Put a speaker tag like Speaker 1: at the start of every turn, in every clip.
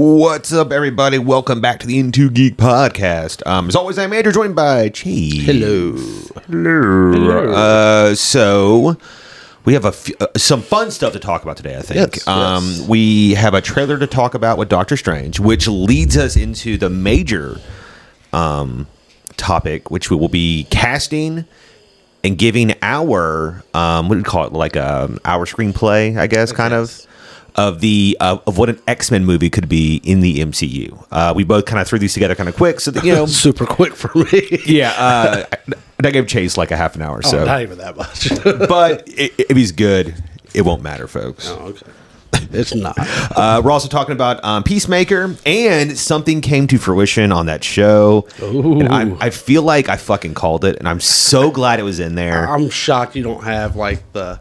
Speaker 1: What's up, everybody? Welcome back to the Into Geek podcast. Um, as always, I'm Andrew, joined by Chase.
Speaker 2: Hello.
Speaker 1: Hello. Uh, so we have a f- uh, some fun stuff to talk about today. I think.
Speaker 2: Yes,
Speaker 1: um,
Speaker 2: yes.
Speaker 1: We have a trailer to talk about with Doctor Strange, which leads us into the major um, topic, which we will be casting and giving our um, what do you call it, like um, our screenplay, I guess, kind of. Of the uh, of what an X Men movie could be in the MCU, uh, we both kind of threw these together kind of quick, so that you know,
Speaker 2: Super quick for me.
Speaker 1: yeah. Uh, gave Chase like a half an hour, so
Speaker 2: Oh, not even that much.
Speaker 1: but if he's good, it won't matter, folks.
Speaker 2: oh, okay. It's not.
Speaker 1: Uh, we're also talking about um, Peacemaker, and something came to fruition on that show. I, I feel like I fucking called it, and I'm so glad it was in there.
Speaker 2: I'm shocked you don't have like the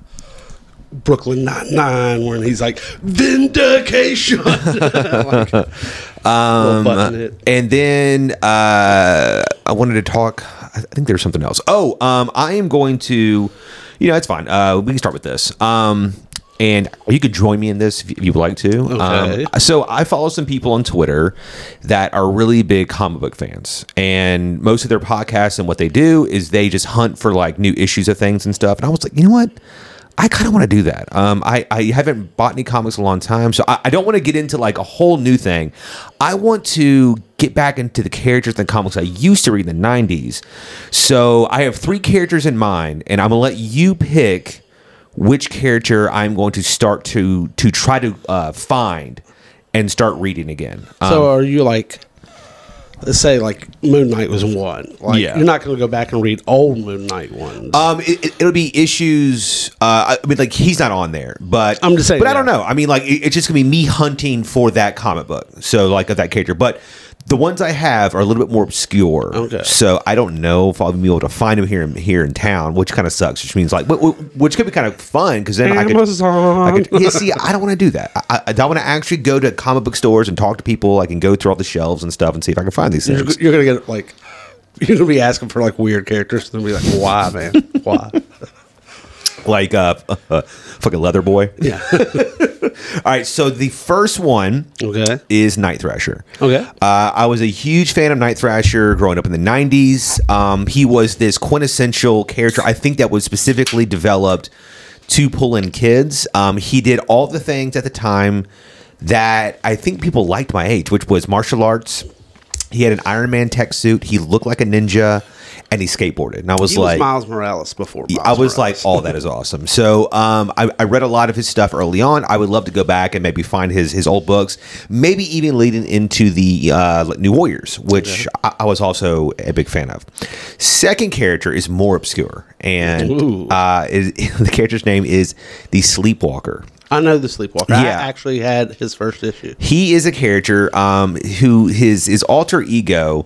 Speaker 2: Brooklyn Nine Nine when he's like vindication. like, um, button it.
Speaker 1: And then uh, I wanted to talk. I think there's something else. Oh, um, I am going to. You know, it's fine. Uh, we can start with this. Um, and you could join me in this if you would like to.
Speaker 2: Okay.
Speaker 1: Um, so I follow some people on Twitter that are really big comic book fans, and most of their podcasts and what they do is they just hunt for like new issues of things and stuff. And I was like, you know what? I kind of want to do that. Um, I, I haven't bought any comics in a long time, so I, I don't want to get into like a whole new thing. I want to get back into the characters and comics I used to read in the 90s. So I have three characters in mind, and I'm going to let you pick which character I'm going to start to to try to uh, find and start reading again. Um,
Speaker 2: So are you like? Let's say like Moon Knight was one. Like
Speaker 1: Yeah.
Speaker 2: you're not going to go back and read old Moon Knight ones.
Speaker 1: Um, it, it, it'll be issues. Uh, I mean, like he's not on there, but
Speaker 2: I'm just saying,
Speaker 1: But I don't know. I mean, like it, it's just gonna be me hunting for that comic book. So like of that character, but the ones I have are a little bit more obscure.
Speaker 2: Okay.
Speaker 1: So I don't know if I'll be able to find them here in here in town, which kind of sucks. Which means like, wh- wh- which could be kind of fun because then I could.
Speaker 2: Amazon.
Speaker 1: I could, yeah, see, I don't want to do that. I, I, I want to actually go to comic book stores and talk to people. I can go through all the shelves and stuff and see if I can find these
Speaker 2: you're,
Speaker 1: things.
Speaker 2: you're gonna get like you're gonna be asking for like weird characters and be like, why, man? Why?
Speaker 1: Like uh, fucking leather boy.
Speaker 2: yeah.
Speaker 1: All right, so the first one
Speaker 2: Okay.
Speaker 1: is Night Thrasher.
Speaker 2: Okay.
Speaker 1: Uh, I was a huge fan of Night Thrasher growing up in the 90s. Um, he was this quintessential character, I think, that was specifically developed to pull in kids. Um, he did all the things at the time that I think people liked my age, which was martial arts. He had an Iron Man tech suit. He looked like a ninja, and he skateboarded. And I was
Speaker 2: He
Speaker 1: like,
Speaker 2: was Miles Morales before. Miles
Speaker 1: I was like,
Speaker 2: Morales.
Speaker 1: "Oh, that is awesome." So, um, I, I read a lot of his stuff early on. I would love to go back and maybe find his his old books, maybe even leading into the uh, New Warriors, which I, I was also a big fan of. Second character is more obscure, and uh, is, the character's name is the Sleepwalker.
Speaker 2: I know the Sleepwalker. I
Speaker 1: Yeah.
Speaker 2: actually had his first issue.
Speaker 1: He is a character um, who his his alter ego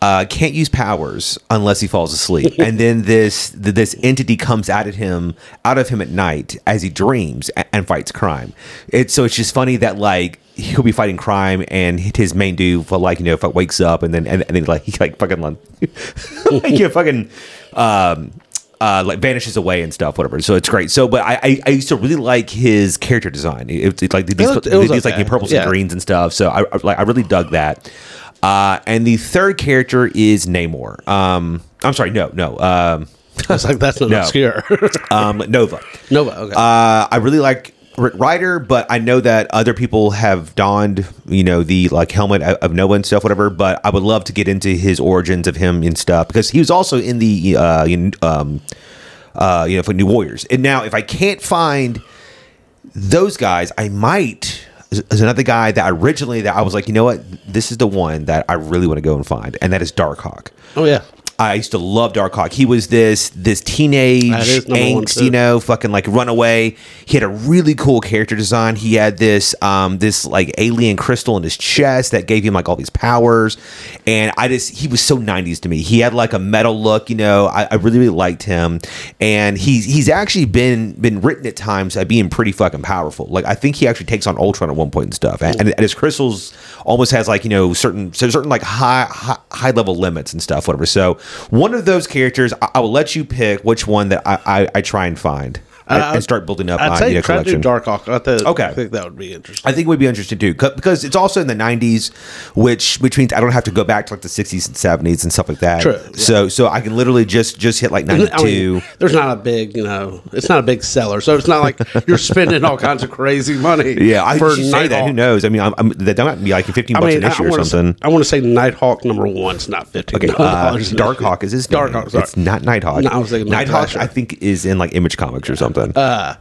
Speaker 1: uh, can't use powers unless he falls asleep, and then this th- this entity comes out at him out of him at night as he dreams and, and fights crime. It's so it's just funny that like. He'll be fighting crime, and his main dude, will, like you know, fuck, wakes up, and then and, and then like he like fucking like, like you know, fucking um, uh, like vanishes away and stuff, whatever. So it's great. So, but I, I, I used to really like his character design. It, it's like these,
Speaker 2: looked- it
Speaker 1: these like
Speaker 2: okay.
Speaker 1: purples
Speaker 2: Yeah.
Speaker 1: and greens and stuff. So I, I like I really dug that. Uh, and the third character is Namor. Um, I'm sorry, no, no, um,
Speaker 2: I was like, that's not
Speaker 1: No.
Speaker 2: obscure.
Speaker 1: um, Nova.
Speaker 2: Nova. Okay.
Speaker 1: Uh, I really like Rick Rider, but I know that other people have donned, you know, the like helmet of Nova and stuff, whatever. But I would love to get into his origins of him and stuff because he was also in the, uh, in, um, uh, you know, for New Warriors. And now, if I can't find those guys, I might. There's another guy that originally that I was like, you know what, this is the one that I really want to go and find, and that is Darkhawk.
Speaker 2: oh yeah.
Speaker 1: I used to love Darkhawk. He was this this teenage
Speaker 2: That is number one,
Speaker 1: angst, you know, fucking like runaway. He had a really cool character design. He had this um this like alien crystal in his chest that gave him like all these powers. And I just he was so 90s to me. He had like a metal look, you know. I, I really, really liked him. And he's he's actually been been written at times as being pretty fucking powerful. Like I think he actually takes on Ultron at one point and stuff. And, and, and his crystals almost has like, you know, certain so certain like high high, high level limits and stuff, whatever. So one of those characters, I, I will let you pick which one that I, I, I try and find. And,
Speaker 2: Uh,
Speaker 1: and start building up
Speaker 2: I'd
Speaker 1: my
Speaker 2: say
Speaker 1: you know,
Speaker 2: try to do
Speaker 1: collection.
Speaker 2: Darkhawk. I think,
Speaker 1: Okay.
Speaker 2: I think that would be interesting.
Speaker 1: I think it would be interesting too because it's also in the '90s, which which means I don't have to go back to like the '60s and '70s and stuff like that.
Speaker 2: True, yeah.
Speaker 1: So so I can literally just just hit like
Speaker 2: I
Speaker 1: '92.
Speaker 2: mean, there's not a big, you know, it's not a big seller, so it's not like you're spending all kinds of crazy money.
Speaker 1: yeah, I
Speaker 2: for
Speaker 1: say that. Who knows? I mean, I'm, I'm, that might be like 15
Speaker 2: I
Speaker 1: bucks
Speaker 2: mean,
Speaker 1: an issue or something.
Speaker 2: say, I want to say Nighthawk number one's not fifteen.
Speaker 1: Okay, uh, Darkhawk is his name.
Speaker 2: Darkhawk. Sorry.
Speaker 1: It's not Nighthawk.
Speaker 2: No, I was thinking Night
Speaker 1: Nighthawk. I think is in like Image Comics or something.
Speaker 2: Uh,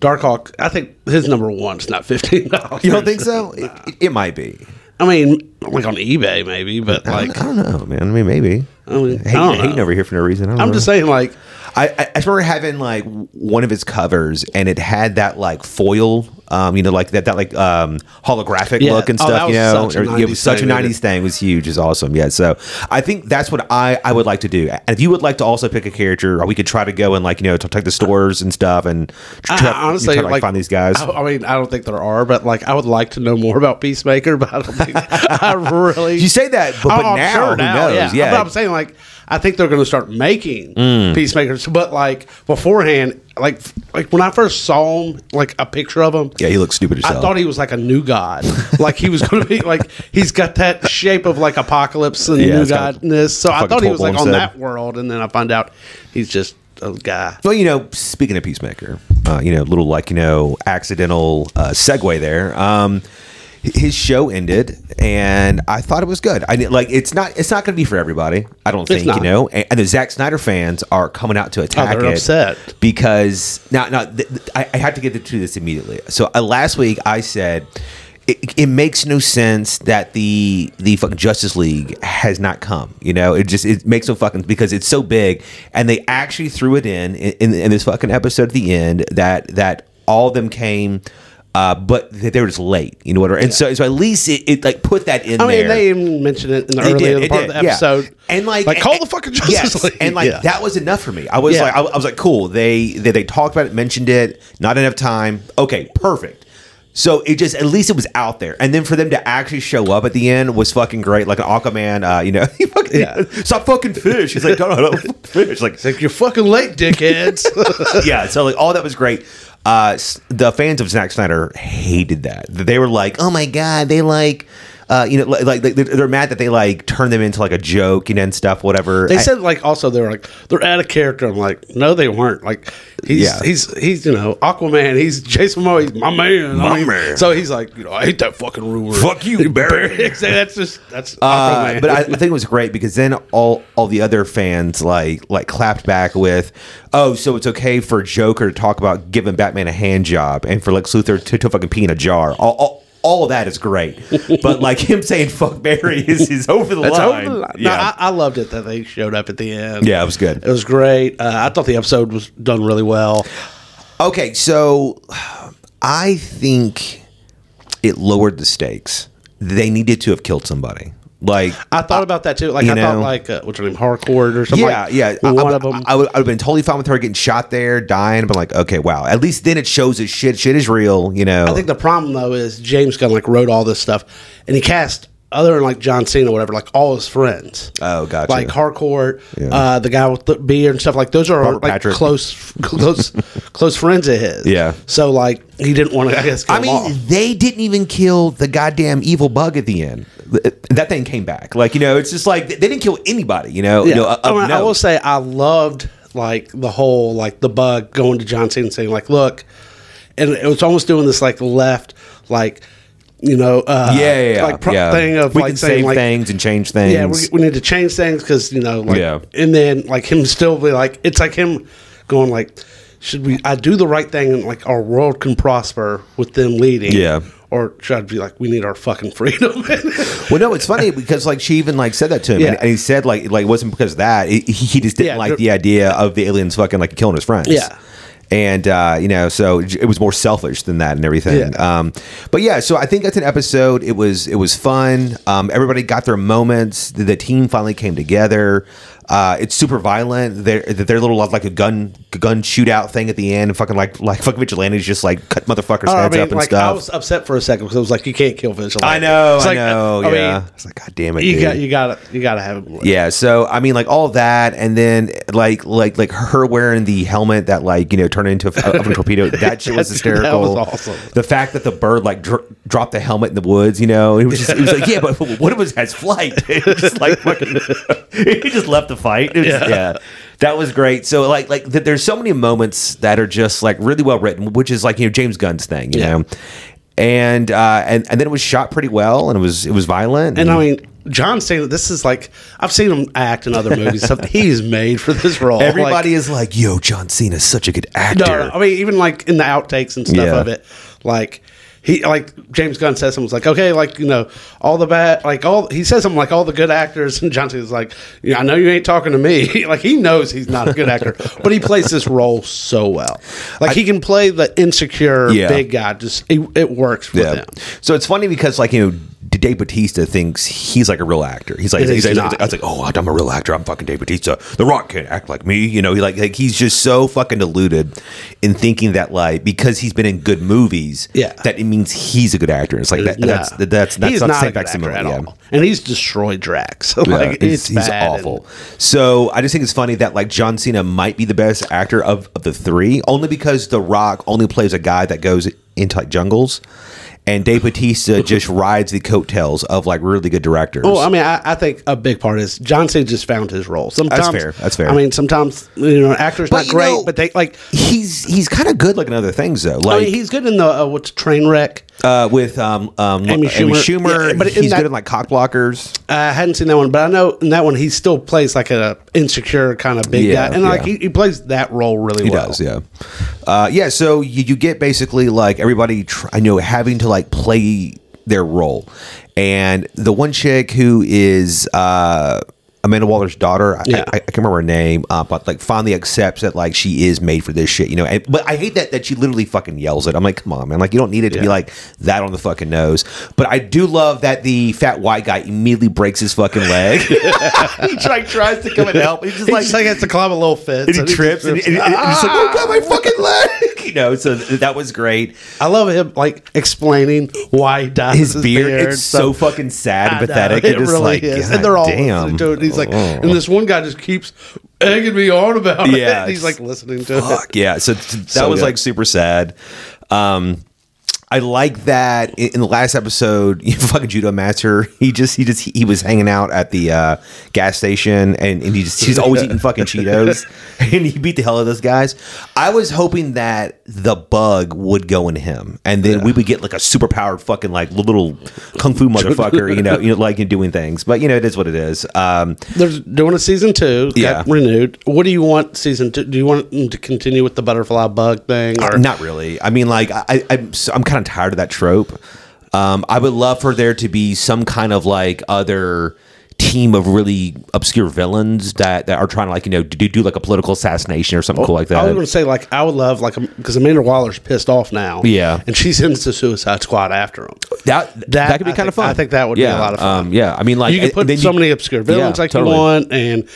Speaker 2: Darkhawk. I think his number one's not fifteen dollars.
Speaker 1: you don't think so? It, it, it might be.
Speaker 2: I mean, like on eBay maybe, but
Speaker 1: I
Speaker 2: like
Speaker 1: don't, I don't know, man. I mean, maybe.
Speaker 2: I mean, I
Speaker 1: Hating,
Speaker 2: don't know.
Speaker 1: hating over here for no reason. I know.
Speaker 2: just saying, like,
Speaker 1: I, I I remember having like one of his covers, and it had that like foil, um, you know, like that that like um holographic
Speaker 2: Yeah.
Speaker 1: look and
Speaker 2: Oh,
Speaker 1: stuff. you know,
Speaker 2: such a
Speaker 1: Or- it
Speaker 2: 90s
Speaker 1: was such a '90s thing. It was huge. It's awesome. Yeah. So I think that's what I I would like to do. And if you would like to also pick a character, we could try to go and like you know to take the stores and stuff and try,
Speaker 2: I, honestly,
Speaker 1: try to,
Speaker 2: like
Speaker 1: find these guys.
Speaker 2: I, I mean, I don't think there are, but like, I would like to know more about Peacemaker, but I don't think I really.
Speaker 1: you say that, but, but
Speaker 2: Oh,
Speaker 1: now,
Speaker 2: sure
Speaker 1: who knows?
Speaker 2: Yeah,
Speaker 1: Yeah.
Speaker 2: But I'm saying like I think they're going to start making
Speaker 1: Mm.
Speaker 2: peacemakers, but like beforehand, like like when I first saw him, like a picture of him.
Speaker 1: yeah, he looks stupid as
Speaker 2: I thought he was like a new god, like he was going to be like he's got that shape of like apocalypse and
Speaker 1: Yeah,
Speaker 2: new godness. So I thought he was like on
Speaker 1: said.
Speaker 2: that world, and then I find out he's just a guy.
Speaker 1: Well, you know, speaking of Peacemaker, uh, you know, little like you know, accidental uh, segue there. Um, his show ended, and I thought it was good. I like it's not it's not going to be for everybody. I don't think you know. And, and the Zack Snyder fans are coming out to attack
Speaker 2: Oh, they're
Speaker 1: it
Speaker 2: upset.
Speaker 1: because now now th- th- I, I have to get to this immediately. So uh, last week I said. It, it makes no sense that the the fucking Justice League has not come. You know, it just it makes no fucking because it's so big, and they actually threw it in in, in this fucking episode at the end that that all of them came, uh, but they were just late. You know what? And so so at least it, it like put that in
Speaker 2: I mean,
Speaker 1: there.
Speaker 2: they even mentioned it in the earlier
Speaker 1: did,
Speaker 2: part of
Speaker 1: did,
Speaker 2: the
Speaker 1: yeah.
Speaker 2: episode,
Speaker 1: and like,
Speaker 2: like call
Speaker 1: and-
Speaker 2: the fucking Justice
Speaker 1: yes,
Speaker 2: League,
Speaker 1: and like
Speaker 2: Yeah.
Speaker 1: that was enough for me. I was
Speaker 2: Yeah.
Speaker 1: like, I, I was like, cool. They, they they talked about it, mentioned it. Not enough time. Okay, perfect. So it just at least it was out there, and then for them to actually show up at the end was fucking great. Like an Aquaman, uh, you know, fucking,
Speaker 2: Yeah.
Speaker 1: stop fucking fish. He's like, no, no, no, fish. Like,
Speaker 2: It's like you're fucking late, dickheads.
Speaker 1: yeah, so like all that was great. Uh, the fans of Zack Snyder hated that. They were like, "Oh my god!" They like, uh, you know, like, like they're, they're mad that they like turn them into like a joke, you know, and stuff, whatever.
Speaker 2: They
Speaker 1: I-
Speaker 2: said like also they were like they're out of character. I'm like, no, they weren't. Like he's
Speaker 1: Yeah.
Speaker 2: he's he's you know Aquaman. He's Jason Momoa. He's my man.
Speaker 1: My
Speaker 2: I mean,
Speaker 1: man.
Speaker 2: So he's like, you know, I hate that fucking rumor.
Speaker 1: Fuck you, Barry.
Speaker 2: That's just that's
Speaker 1: Uh,
Speaker 2: Aquaman.
Speaker 1: but I, I think it was great because then all all the other fans like like clapped back with, "Oh, so it's okay for Joker to talk about giving Batman a hand job and for Lex Luthor to, to fucking pee in a jar." All, all, all of that is great, but like him saying "fuck Barry" is, is over the
Speaker 2: That's
Speaker 1: line.
Speaker 2: over the line. No,
Speaker 1: Yeah,
Speaker 2: I, I loved it that they showed up at the end.
Speaker 1: yeah, it was good.
Speaker 2: It was great. Uh, I thought the episode was done really well.
Speaker 1: Okay, so I think it lowered the stakes. They needed to have killed somebody. Like
Speaker 2: I thought about that too. Like I thought like uh, what's her name, Harcourt or something.
Speaker 1: yeah,
Speaker 2: like,
Speaker 1: yeah. I,
Speaker 2: One
Speaker 1: I,
Speaker 2: of them.
Speaker 1: I would, I would have been totally fine with her getting shot there, dying, but like, okay, wow. At least then it shows that shit, shit is real. You know.
Speaker 2: I think the problem though is James Gunn like wrote all this stuff, and he cast other than like John Cena or whatever, like all his friends.
Speaker 1: Oh, gotcha.
Speaker 2: Like Harcourt,
Speaker 1: Yeah.
Speaker 2: uh, the guy with the beard and stuff like those are
Speaker 1: Robert
Speaker 2: like
Speaker 1: Patrick.
Speaker 2: close, close, close friends of his.
Speaker 1: Yeah.
Speaker 2: So like he didn't want to. I guess.
Speaker 1: I mean, they didn't even kill the goddamn evil bug at the end. That thing came back. Like you know, it's just like they didn't kill anybody. You know.
Speaker 2: Yeah.
Speaker 1: You know, of
Speaker 2: I, mean, I will say I loved like the whole like the bug going to John Cena and saying like, look, and it was almost doing this like left like. You know, uh,
Speaker 1: yeah, yeah, yeah.
Speaker 2: like pro-
Speaker 1: yeah.
Speaker 2: thing of
Speaker 1: we
Speaker 2: like
Speaker 1: can
Speaker 2: saying
Speaker 1: save
Speaker 2: like,
Speaker 1: things and change things.
Speaker 2: Yeah, we, we need to change things because you know, like,
Speaker 1: Yeah.
Speaker 2: and then like him still be like, it's like him going like, should we? I do the right thing and like our world can prosper with them leading.
Speaker 1: Yeah.
Speaker 2: Or should I be like, we need our fucking freedom?
Speaker 1: Well, no, it's funny because like she even like said that to him,
Speaker 2: Yeah.
Speaker 1: and, and he said like like it wasn't because of that. He, he just didn't
Speaker 2: Yeah,
Speaker 1: like the idea of the aliens fucking like killing his friends.
Speaker 2: Yeah.
Speaker 1: And uh, you know, so it was more selfish than that and everything.
Speaker 2: Yeah.
Speaker 1: Um, but yeah, so I think that's an episode. It was it was fun. Um, everybody got their moments. The, the team finally came together. Uh, it's super violent. They're they're little like a gun gun shootout thing at the end, and fucking like like fucking vigilantes just like cut motherfuckers'
Speaker 2: Oh, I
Speaker 1: heads
Speaker 2: mean,
Speaker 1: up and
Speaker 2: like
Speaker 1: stuff.
Speaker 2: I was upset for a second because it was like you can't kill vigilante.
Speaker 1: I know,
Speaker 2: It's
Speaker 1: I
Speaker 2: like,
Speaker 1: know,
Speaker 2: I
Speaker 1: yeah.
Speaker 2: mean,
Speaker 1: it's like God damn it,
Speaker 2: you
Speaker 1: dude.
Speaker 2: got you got you got to have it.
Speaker 1: Yeah, so I mean, like all that, and then like like like her wearing the helmet that like you know turned into a, a torpedo. That shit was hysterical.
Speaker 2: that was awesome.
Speaker 1: The fact that the bird like dr- dropped the helmet in the woods, you know, it was just it was like yeah, but what if it has flight? It just like fucking, he just left the fight. Was-
Speaker 2: Yeah.
Speaker 1: yeah. That was great. So like like th- there's so many moments that are just like really well written, which is like you know James Gunn's thing, you
Speaker 2: Yeah.
Speaker 1: know. And uh and and then it was shot pretty well and it was it was violent
Speaker 2: And I mean, John Cena. This is like I've seen him act in other movies. stuff. He's made for this role.
Speaker 1: everybody
Speaker 2: Like,
Speaker 1: is like, "Yo, John Cena's such a good actor."
Speaker 2: no, no, I mean, even like in the outtakes and stuff
Speaker 1: Yeah.
Speaker 2: of it, like he like James Gunn says something was like, okay, like you know, all the bad, like all he says something like all the good actors, and John Cena's like, yeah, I know you ain't talking to me. like he knows he's not a good actor, but he plays this role so well. Like he can play the insecure
Speaker 1: Yeah.
Speaker 2: big guy. Just it, it works with
Speaker 1: Yeah.
Speaker 2: him.
Speaker 1: So it's funny because like you know, Dave Batista thinks he's like a real actor. He's like, he's
Speaker 2: he's
Speaker 1: like. I was like, oh, I'm a real actor. I'm fucking Dave Batista. The Rock can't act like me. You know, he like, like he's just so fucking deluded in thinking that like because he's been in good movies,
Speaker 2: Yeah.
Speaker 1: that it means he's a good actor. It's like that,
Speaker 2: Nah.
Speaker 1: that's that's that's
Speaker 2: he's
Speaker 1: not,
Speaker 2: not,
Speaker 1: the same
Speaker 2: a good actor at
Speaker 1: yeah.
Speaker 2: all, and he's destroyed Drax.
Speaker 1: Yeah,
Speaker 2: like
Speaker 1: he's,
Speaker 2: it's
Speaker 1: he's
Speaker 2: bad and-
Speaker 1: awful. So I just think it's funny that like John Cena might be the best actor of, of the three, only because The Rock only plays a guy that goes into like jungles, and Dave Batista just rides the coattails of like really good directors.
Speaker 2: Well, I mean, I, I think a big part is John Cena just found his role. Sometimes,
Speaker 1: fair. That's fair.
Speaker 2: I mean, sometimes you know, actors
Speaker 1: But
Speaker 2: not great,
Speaker 1: know-
Speaker 2: but they like.
Speaker 1: he's he's kind of good looking other things though.
Speaker 2: I
Speaker 1: Like
Speaker 2: mean, he's good in the uh, what's train wreck.
Speaker 1: Uh, with um, um,
Speaker 2: Amy
Speaker 1: Amy
Speaker 2: Schumer.
Speaker 1: Schumer,
Speaker 2: Yeah, but
Speaker 1: he's
Speaker 2: that-
Speaker 1: good in like cock blockers.
Speaker 2: I hadn't seen that one, but I know in that one he still plays like a insecure kind of big
Speaker 1: Yeah,
Speaker 2: guy, and like he, he plays that role really
Speaker 1: He
Speaker 2: well.
Speaker 1: does, yeah, uh, yeah. So you, you get basically like everybody, tr- I know, having to like play their role, and the one chick who is uh, Amanda Waller's daughter, I,
Speaker 2: Yeah.
Speaker 1: I, I can't remember her name, uh, but like finally accepts that like she is made for this shit, you know. And, but I hate that that she literally fucking yells it. I'm like, come on, man, like you don't need it to be like that on the fucking nose. But I do love that the fat white guy immediately breaks his fucking leg. he try, tries to come and help. He's just
Speaker 2: He
Speaker 1: like,
Speaker 2: just like has to climb a little fence,
Speaker 1: and he
Speaker 2: and he
Speaker 1: trips and,
Speaker 2: just
Speaker 1: and, and
Speaker 2: trips.
Speaker 1: he's like, "Oh god, my fucking leg!" You know, so that was great.
Speaker 2: I love him like explaining why he dyes
Speaker 1: His beard, it's so
Speaker 2: stuff.
Speaker 1: fucking sad and pathetic.
Speaker 2: it really
Speaker 1: like,
Speaker 2: is. And they're all
Speaker 1: damn.
Speaker 2: listening to it. And he's like,
Speaker 1: Oh.
Speaker 2: and this one guy just keeps egging me on about
Speaker 1: Yeah,
Speaker 2: it. He's like listening to it.
Speaker 1: Fuck yeah! So that
Speaker 2: So
Speaker 1: was
Speaker 2: good.
Speaker 1: like super sad. Um, I like that in, in the last episode, you fucking judo master. He just he just he was hanging out at the uh, gas station and, and he just he's always eating fucking Cheetos and he beat the hell out of those guys. I was hoping that the bug would go in him and then we would get like a super powered fucking like little kung fu motherfucker, you know, you know, like doing things. But you know, it is what it is. Um,
Speaker 2: They're doing a season two.
Speaker 1: Yeah.
Speaker 2: Renewed. What do you want season two? Do you want them to continue with the butterfly bug thing? Or
Speaker 1: Not really. I mean, like I, I'm s- I'm kind of tired of that trope. Um, I would love for there to be some kind of like other team of really obscure villains that, that are trying to like you know do, do like a political assassination or something cool like that.
Speaker 2: I was going to say like I would love like because Amanda Waller's pissed off now.
Speaker 1: Yeah.
Speaker 2: and she sends the Suicide Squad after him.
Speaker 1: That that, could be
Speaker 2: I
Speaker 1: kind of fun.
Speaker 2: I think that would be a lot of fun.
Speaker 1: Um, yeah, I mean, like
Speaker 2: you can put so
Speaker 1: you-
Speaker 2: many obscure villains
Speaker 1: Yeah,
Speaker 2: like
Speaker 1: totally.
Speaker 2: you want, and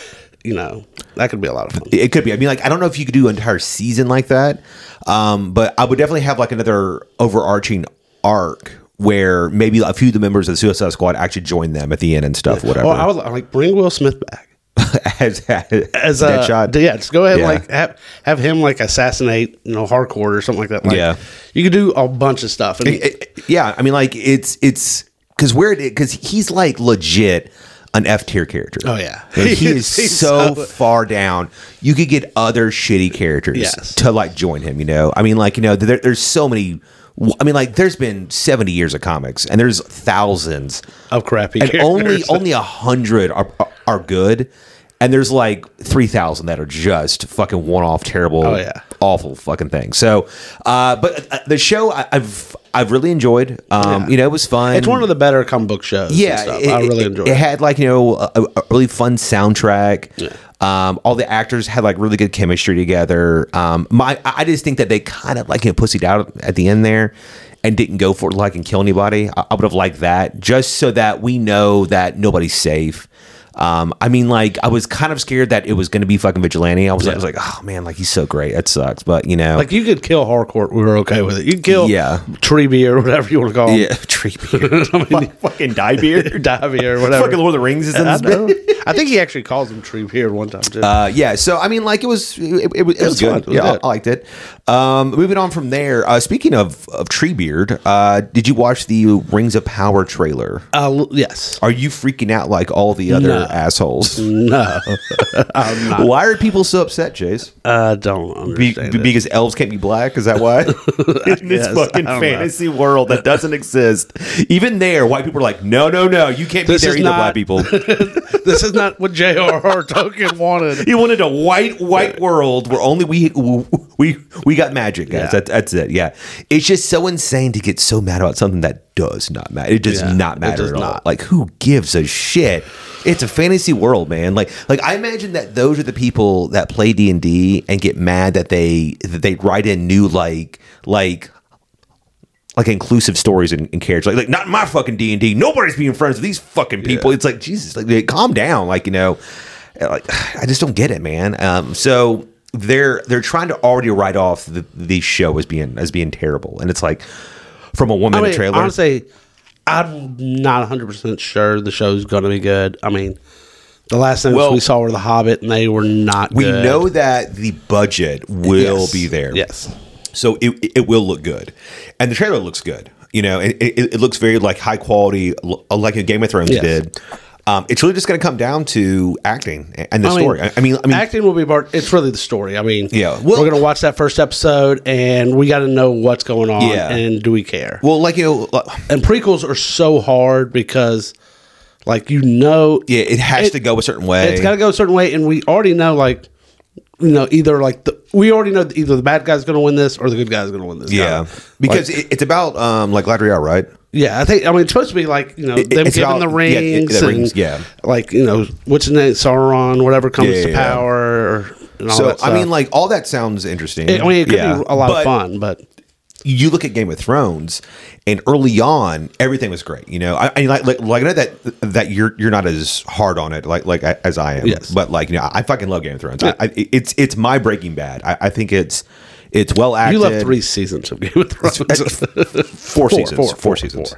Speaker 2: you know that could be a lot of fun.
Speaker 1: It could be. I mean, like I don't know if you could do an entire season like that, um, but I would definitely have like another overarching arc where maybe a few of the members of the Suicide Squad actually join them at the end and stuff. Whatever.
Speaker 2: Or I would like bring Will Smith back.
Speaker 1: as, as,
Speaker 2: a
Speaker 1: Deadshot.
Speaker 2: Yeah, just go ahead
Speaker 1: Yeah.
Speaker 2: and like have, have him like assassinate you know Harcourt or something like that. Like,
Speaker 1: Yeah.
Speaker 2: you could do a bunch of stuff. And
Speaker 1: It- it- yeah, I mean, like it's it's because where it because he's like legit an F tier character.
Speaker 2: Oh, yeah.
Speaker 1: And he is so
Speaker 2: so-
Speaker 1: far down. You could get other shitty characters
Speaker 2: Yes.
Speaker 1: to like join him. You know, I mean, like you know, there, there's so many. I mean, like there's been 70 years of comics, and there's thousands
Speaker 2: of crappy
Speaker 1: and only
Speaker 2: characters.
Speaker 1: only a hundred are are good, and there's like three thousand that are just fucking one off terrible,
Speaker 2: Oh, yeah.
Speaker 1: awful fucking things. So, uh, but uh, the show I, I've I've really enjoyed. Um,
Speaker 2: Yeah.
Speaker 1: you know, it was fun.
Speaker 2: it's one of the better comic book shows. and
Speaker 1: yeah,
Speaker 2: stuff.
Speaker 1: it-
Speaker 2: I really
Speaker 1: it-
Speaker 2: enjoyed
Speaker 1: it.
Speaker 2: it.
Speaker 1: had like you know a, a really fun soundtrack.
Speaker 2: Yeah.
Speaker 1: Um, all the actors had like really good chemistry together. Um, my I I just think that they kind of like you know, pussied out at the end there and didn't go for it like and kill anybody. I, I would have liked that just so that we know that nobody's safe. Um, I mean, like I was kind of scared that it was going to be fucking vigilante. I was, I was like, oh man, like he's so great. That sucks, but you know,
Speaker 2: Like you could kill Harcourt, we were okay with it. You could kill
Speaker 1: Yeah.
Speaker 2: Treeby or whatever you want to call him.
Speaker 1: yeah, tree beard, fucking die beard.
Speaker 2: Davy or whatever.
Speaker 1: fucking Lord of the Rings is in
Speaker 2: I,
Speaker 1: this
Speaker 2: know. I think he actually calls him Tree Beard one time too.
Speaker 1: Uh, yeah, so I mean, like it was, it, it, was- it was
Speaker 2: was fun.
Speaker 1: good.
Speaker 2: It was
Speaker 1: yeah, I,
Speaker 2: good.
Speaker 1: I liked it. Um, moving on from there. Uh, speaking of of Treebeard, uh, did you watch the Rings of Power trailer?
Speaker 2: Uh, l- yes.
Speaker 1: Are you freaking out like all the other
Speaker 2: No.
Speaker 1: Assholes?
Speaker 2: No. I'm not.
Speaker 1: Why are people so upset, Chase?
Speaker 2: I don't
Speaker 1: Be,
Speaker 2: understand. it.
Speaker 1: because elves can't be black? Is that why? In this
Speaker 2: guess.
Speaker 1: fucking
Speaker 2: I don't know.
Speaker 1: fantasy world that doesn't exist, even there, white people are like, no, no, no, you can't
Speaker 2: This
Speaker 1: be there
Speaker 2: is
Speaker 1: either,
Speaker 2: not-
Speaker 1: black people.
Speaker 2: this is not what J.R.R. Tolkien wanted.
Speaker 1: He wanted a white, white world where only we we we got magic, guys.
Speaker 2: Yeah.
Speaker 1: That's that's it. Yeah, it's just so insane to get so mad about something that does not matter. It does
Speaker 2: Yeah,
Speaker 1: not matter
Speaker 2: does
Speaker 1: at all. Like who gives a shit? It's a fantasy world, man. Like like I imagine that those are the people that play D and D and get mad that they that they write in new like like like inclusive stories and, and characters. Like, like not my fucking D and D. Nobody's being friends with these fucking people. It's like Jesus, like calm down. Like you know, like I just don't get it, man. Um, so they're they're trying to already write off the, the show as being as being terrible, and it's like from a one
Speaker 2: I mean,
Speaker 1: trailer.
Speaker 2: honestly, I'm not 100 percent sure the show's going to be good. I mean, the last things
Speaker 1: Well-
Speaker 2: we saw were The Hobbit, and they were not.
Speaker 1: we
Speaker 2: good.
Speaker 1: know that the budget will
Speaker 2: Yes.
Speaker 1: be there.
Speaker 2: Yes.
Speaker 1: So it, it will look good, and the trailer looks good. You know, it, it, it looks very like high quality, like a Game of Thrones
Speaker 2: Yes.
Speaker 1: did. Um, it's really just going to come down to acting and the
Speaker 2: I mean,
Speaker 1: story. I I mean, I mean,
Speaker 2: acting will be part. It's really the story. I mean,
Speaker 1: Yeah, well-
Speaker 2: we're going to watch that first episode, and we got to know what's going on.
Speaker 1: Yeah.
Speaker 2: and do we care?
Speaker 1: well, like you know, like-
Speaker 2: and prequels are so hard because, like, you know,
Speaker 1: yeah, it has
Speaker 2: It-
Speaker 1: to go a certain way.
Speaker 2: it's got to go a certain way, and we already know, like, you know, either like the we already know either the bad guy's going to win this or the good guy's going to win this.
Speaker 1: yeah,
Speaker 2: Like,
Speaker 1: because it, it's about um, like Galadriel, right?
Speaker 2: Yeah, I think I mean it's supposed to be like you know
Speaker 1: It-
Speaker 2: them giving
Speaker 1: about-
Speaker 2: the
Speaker 1: yeah,
Speaker 2: rings,
Speaker 1: it- the
Speaker 2: and
Speaker 1: rings, yeah.
Speaker 2: like you know what's his name Sauron, whatever comes
Speaker 1: Yeah, yeah,
Speaker 2: to
Speaker 1: yeah.
Speaker 2: power. Or, and all
Speaker 1: So
Speaker 2: that
Speaker 1: I mean, like all that sounds interesting.
Speaker 2: It- I mean, it could
Speaker 1: Yeah.
Speaker 2: be a lot
Speaker 1: But
Speaker 2: of fun, but
Speaker 1: You look at Game of Thrones, and early on, everything was great. You know, I, I like, like, like I know that that you're you're not as hard on it, like like as I am.
Speaker 2: Yes.
Speaker 1: But like you know, I fucking love Game of Thrones.
Speaker 2: Yeah.
Speaker 1: I, I, it's it's my Breaking Bad. I, I think it's it's well acted.
Speaker 2: you love three seasons of Game of Thrones.
Speaker 1: Uh, four, seasons.
Speaker 2: four,
Speaker 1: Four,
Speaker 2: four,
Speaker 1: seasons.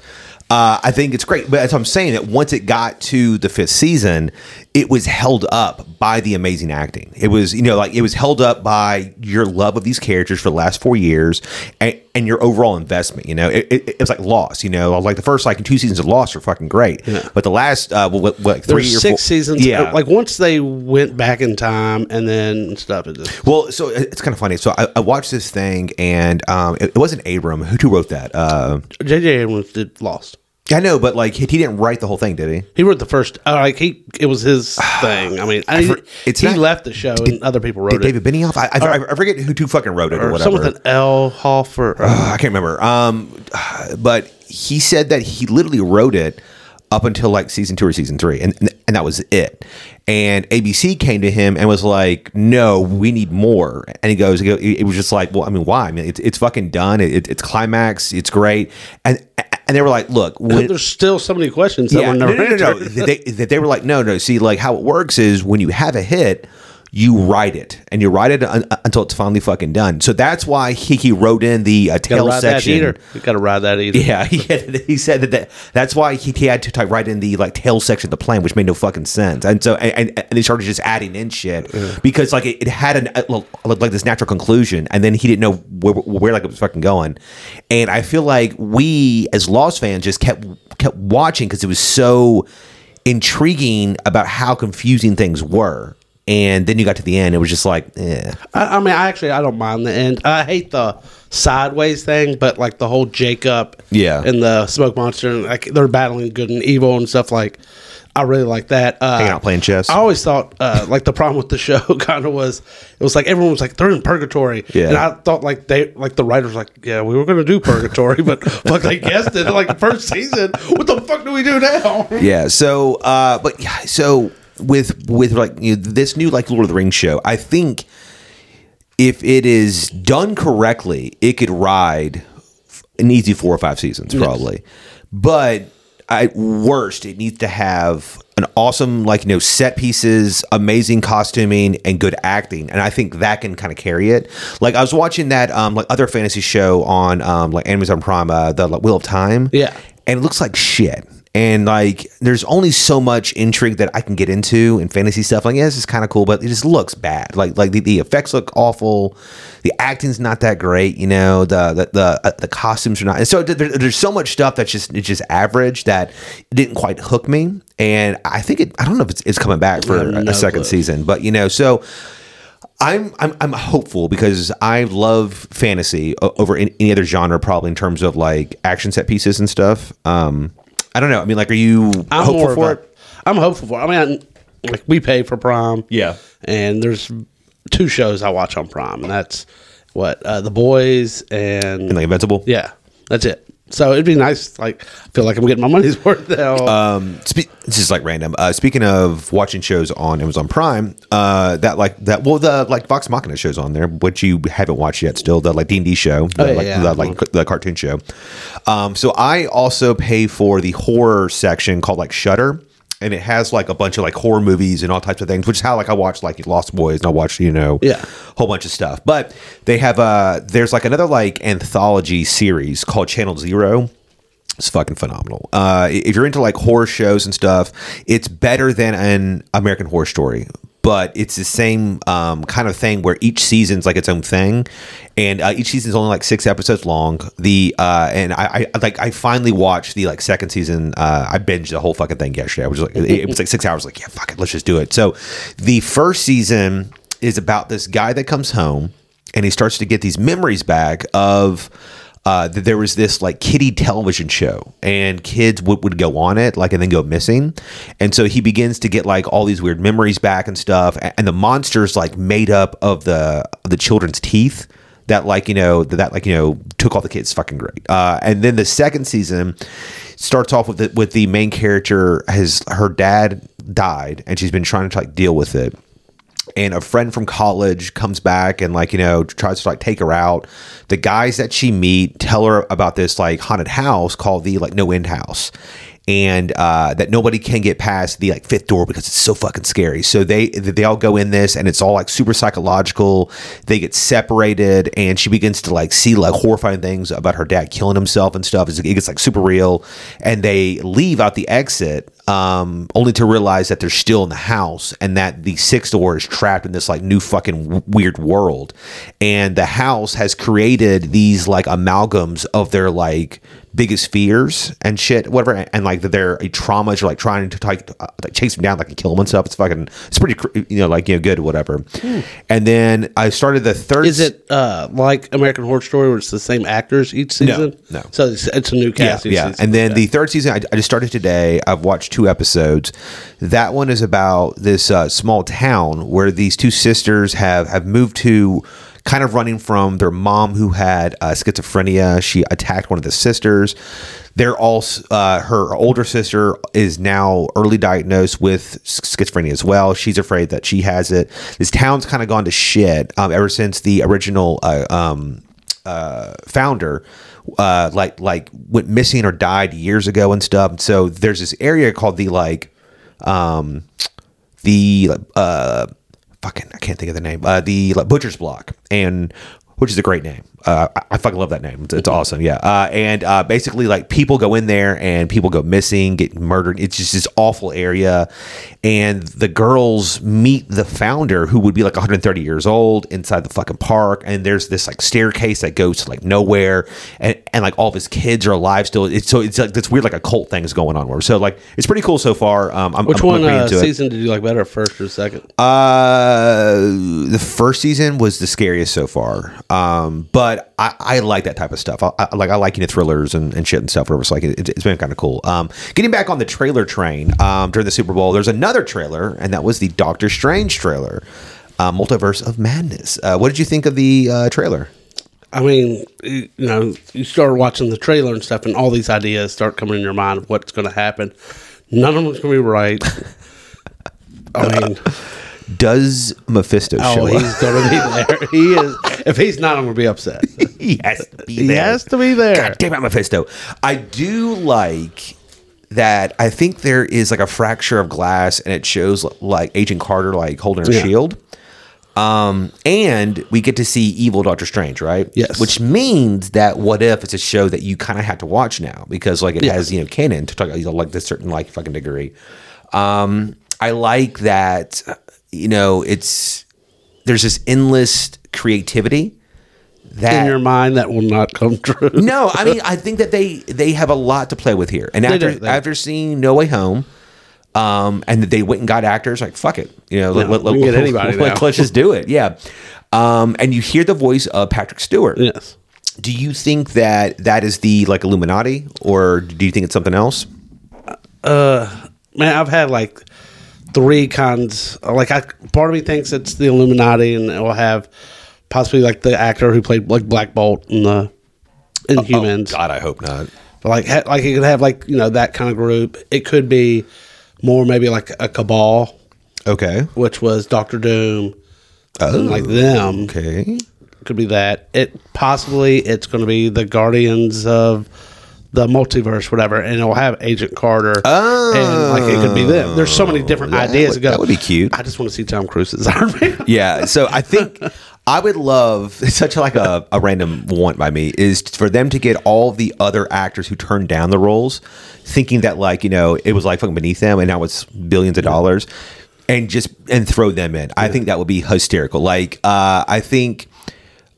Speaker 1: Uh, I think it's great, but as I'm saying that once it got to the fifth season, it was held up by the amazing acting. It was, you know, like it was held up by your love of these characters for the last four years and, and your overall investment. You know, it, it, it was like Lost. You know, like the first like two seasons of Lost are fucking great, but the last uh, what, what, like three or
Speaker 2: six
Speaker 1: four
Speaker 2: seasons.
Speaker 1: yeah,
Speaker 2: like once they went back in time and then stuff. It just
Speaker 1: Well, so it's kind of funny. So I, I watched this thing, and um, it, it wasn't Abram who, who wrote that. Uh,
Speaker 2: J.J. Abrams did Lost.
Speaker 1: I know, but like he, he didn't write the whole thing, did he?
Speaker 2: He wrote the first. Uh, like he, it was his thing. I mean, I,
Speaker 1: for- it's
Speaker 2: he
Speaker 1: not-
Speaker 2: left the show and other people wrote
Speaker 1: Did
Speaker 2: it.
Speaker 1: David Benioff? I, I, I forget who, who fucking wrote it or,
Speaker 2: or
Speaker 1: whatever.
Speaker 2: someone with an L. Hoff or
Speaker 1: Uh, I can't remember. Um, but he said that he literally wrote it up until like season two or season three, and and that was it. And ABC came to him and was like, "No, we need more." And he goes, "It was just like, well, I mean, why? I mean, it's it's fucking done. It, it's climax. It's great." And and they were like, "Look, when,
Speaker 2: there's still so many questions that
Speaker 1: yeah,
Speaker 2: were never
Speaker 1: no, no, no. they, they, they were like, no, no. See, like how it works is when you have a hit, you write it, and you write it un- until it's finally fucking done. So that's why he, he wrote in the uh,
Speaker 2: Gotta
Speaker 1: tail
Speaker 2: ride
Speaker 1: section.
Speaker 2: You got to ride that eater.
Speaker 1: Yeah, he, had, he said that, that that's why he, he had to type right in the like tail section of the plan, which made no fucking sense. And so and, and they started just adding in shit because like it, it had an uh, like this natural conclusion, and then he didn't know where, where like it was fucking going. And I feel like we as Lost fans just kept kept watching because it was so intriguing about how confusing things were. And then you got to the end, it was just like, eh.
Speaker 2: I, I mean, I actually I don't mind the end. I hate the sideways thing, but like the whole Jacob,
Speaker 1: Yeah.
Speaker 2: and the smoke monster, and like they're battling good and evil and stuff. Like, I really like that. Uh,
Speaker 1: Hanging out playing chess.
Speaker 2: I always thought uh, like the problem with the show kind of was it was like everyone was like they're in purgatory,
Speaker 1: Yeah.
Speaker 2: and I thought like they like the writers like yeah we were gonna do purgatory, but fuck they guessed it like the first season. What the fuck do we do now?
Speaker 1: yeah so uh but yeah so with with like you know, this new like lord of the rings show i think if it is done correctly it could ride an easy four or five seasons probably but at worst it needs to have an awesome like you know set pieces, amazing costuming, and good acting, and I think that can kind of carry it. Like I was watching that um like other fantasy show on um like Amazon Prime, uh, the like, Wheel of Time,
Speaker 2: Yeah.
Speaker 1: and it looks like shit. And like, there's only so much intrigue that I can get into in fantasy stuff. Like, yeah, this is kind of cool, but it just looks bad. Like, like the, the effects look awful. The acting's not that great. You know, the the the, uh, the costumes are not. And so there, there's so much stuff that's just it's just average that didn't quite hook me. And I think it. I don't know if it's, it's coming back for
Speaker 2: no
Speaker 1: a second
Speaker 2: clue.
Speaker 1: season, but you know, so. I'm, I'm I'm hopeful because I love fantasy over any other genre probably in terms of like action set pieces and stuff. Um, I don't know. I mean, like, are you
Speaker 2: I'm
Speaker 1: hopeful
Speaker 2: more
Speaker 1: for it?
Speaker 2: I'm hopeful for. it. I mean, I, like we pay for Prime.
Speaker 1: Yeah.
Speaker 2: and there's two shows I watch on Prime, and that's what uh, the boys and,
Speaker 1: And like Invincible.
Speaker 2: yeah, that's it. So it'd be nice. Like I feel like I'm getting my money's worth now.
Speaker 1: Um, spe- this is like random. Uh, speaking of watching shows on Amazon Prime, uh, that like that well the like Vox Machina shows on there, which you haven't watched yet. Still the like D and D show, the,
Speaker 2: Oh, yeah,
Speaker 1: like,
Speaker 2: yeah.
Speaker 1: the, like the cartoon show. Um, so I also pay for the horror section called like Shudder. And it has like a bunch of like horror movies and all types of things, which is how like I watch like Lost Boys and I watch you know
Speaker 2: Yeah.
Speaker 1: whole bunch of stuff. But they have uh there's like another like anthology series called Channel Zero. It's fucking phenomenal. Uh, if you're into like horror shows and stuff, it's better than an American Horror Story, but it's the same um, kind of thing where each season's like its own thing, and uh, each season's only like six episodes long. The uh, and I, I like I finally watched the like second season. Uh, I binged the whole fucking thing yesterday. I was like, it, it was like six hours. Like, yeah, fuck it, let's just do it. So, the first season is about this guy that comes home and he starts to get these memories back of uh, there was this like kiddie television show and kids would, would go on it like and then go missing. And so he begins to get like all these weird memories back and stuff and the monsters like made up of the of the children's teeth that like you know that, that like you know took all the kids fucking great uh, and then the second season starts off with the, with the main character has her dad died and she's been trying to like deal with it and a friend from college comes back and like you know tries to like take her out. The guys that she meet tell her about this like haunted house called the like no end house and uh, that nobody can get past the like fifth door because it's so fucking scary. So they they all go in this and it's all like super psychological. They get separated and she begins to like see like horrifying things about her dad killing himself and stuff. It gets like super real, and they leave out the exit um, only to realize that they're still in the house and that the sixth door is trapped in this like new fucking w- weird world. And the house has created these like amalgams of their like biggest fears and shit, whatever. And like their traumas are like trying to like, uh, like chase them down, like and kill them and stuff. It's fucking, it's pretty, you know, like, you know, good, whatever. And then I started the third.
Speaker 2: Is it uh, like American Horror Story, where it's the same actors each season?
Speaker 1: no. no.
Speaker 2: So it's, it's a new
Speaker 1: yeah,
Speaker 2: cast. each
Speaker 1: yeah.
Speaker 2: season.
Speaker 1: And then
Speaker 2: Okay.
Speaker 1: the third season, I, I just started today. I've watched two episodes. That one is about this uh, small town where these two sisters have have moved to, kind of running from their mom who had uh, schizophrenia. She attacked one of the sisters. They're all uh, her older sister is now early diagnosed with schizophrenia as well. She's afraid that she has it. This town's kind of gone to shit um, ever since the original uh, um, uh, founder uh, like like went missing or died years ago and stuff. So there's this area called the like um, the uh, fucking I can't think of the name uh, the like, butcher's block and which is a great name. Uh, I, fucking love that name. It's, it's awesome. Yeah. Uh, and uh, basically, like people go in there and people go missing, get murdered. It's just this awful area. And the girls meet the founder, who would be like 130 years old, inside the fucking park. And there's this like staircase that goes to like nowhere, and, and like all of his kids are alive still. It's so it's like this weird like a cult thing is going on. Where so like it's pretty cool so far. Um, I'm,
Speaker 2: Which
Speaker 1: I'm
Speaker 2: one uh,
Speaker 1: into it.
Speaker 2: season did you like better, first or second?
Speaker 1: Uh, the first season was the scariest so far. Um, but I, I like that type of stuff. I, I like I like you know thrillers and, and shit and stuff. Whatever. So like it, it's been kind of cool. Um, getting back on the trailer train. Um, during the Super Bowl, there's another trailer, and that was the Doctor Strange trailer, uh, Multiverse of Madness. Uh, what did you think of the uh, trailer?
Speaker 2: I mean, you you know, you start watching the trailer and stuff, and all these ideas start coming in your mind of what's going to happen. None of them's going to be right. I mean,
Speaker 1: Does Mephisto
Speaker 2: oh,
Speaker 1: show
Speaker 2: he's going to be there. He is. If he's not, I'm going to be upset.
Speaker 1: he has to be there.
Speaker 2: He has to be there.
Speaker 1: God damn it, Mephisto. I do like that I think there is like a fracture of glass, and it shows like Agent Carter like holding her
Speaker 2: Yeah.
Speaker 1: shield. Um, and we get to see evil Doctor Strange, right?
Speaker 2: Yes.
Speaker 1: Which means that what if it's a show that you kind of have to watch now because like it
Speaker 2: Yeah.
Speaker 1: has you know canon to talk you know, like this certain like fucking degree. Um, I like that you know it's there's this endless creativity that
Speaker 2: in your mind that will not come true.
Speaker 1: no, I mean I think that they they have a lot to play with here. And after after seeing No Way Home, um, and that they went and got actors like fuck it, you know,
Speaker 2: Yeah, we can get anybody.
Speaker 1: Let, us just do it, yeah. Um, and you hear the voice of Patrick Stewart.
Speaker 2: Yes.
Speaker 1: Do you think that that is the like Illuminati, or do you think it's something else?
Speaker 2: Uh, man, I've had like three kinds. Like, I part of me thinks it's the Illuminati, and it will have possibly like the actor who played like Black Bolt in the Inhumans.
Speaker 1: Oh, oh, God, I hope not.
Speaker 2: But like, ha- like it could have like you know that kind of group. It could be more maybe like a cabal,
Speaker 1: Okay.
Speaker 2: which was Doctor Doom, and like oh, them.
Speaker 1: Okay.
Speaker 2: Could be that. It possibly it's going to be the Guardians of the multiverse, whatever, and it'll have Agent Carter, and like it could be them. There's so many different
Speaker 1: Oh, that
Speaker 2: ideas
Speaker 1: would-
Speaker 2: go.
Speaker 1: that would be cute.
Speaker 2: I just want to see Tom Cruise as Iron Man.
Speaker 1: Yeah. So I think I would love such like a, a random want by me is for them to get all the other actors who turned down the roles, thinking that like you know it was like fucking beneath them and now it's billions of dollars, and just and throw them in. I think that would be hysterical. Like uh, I think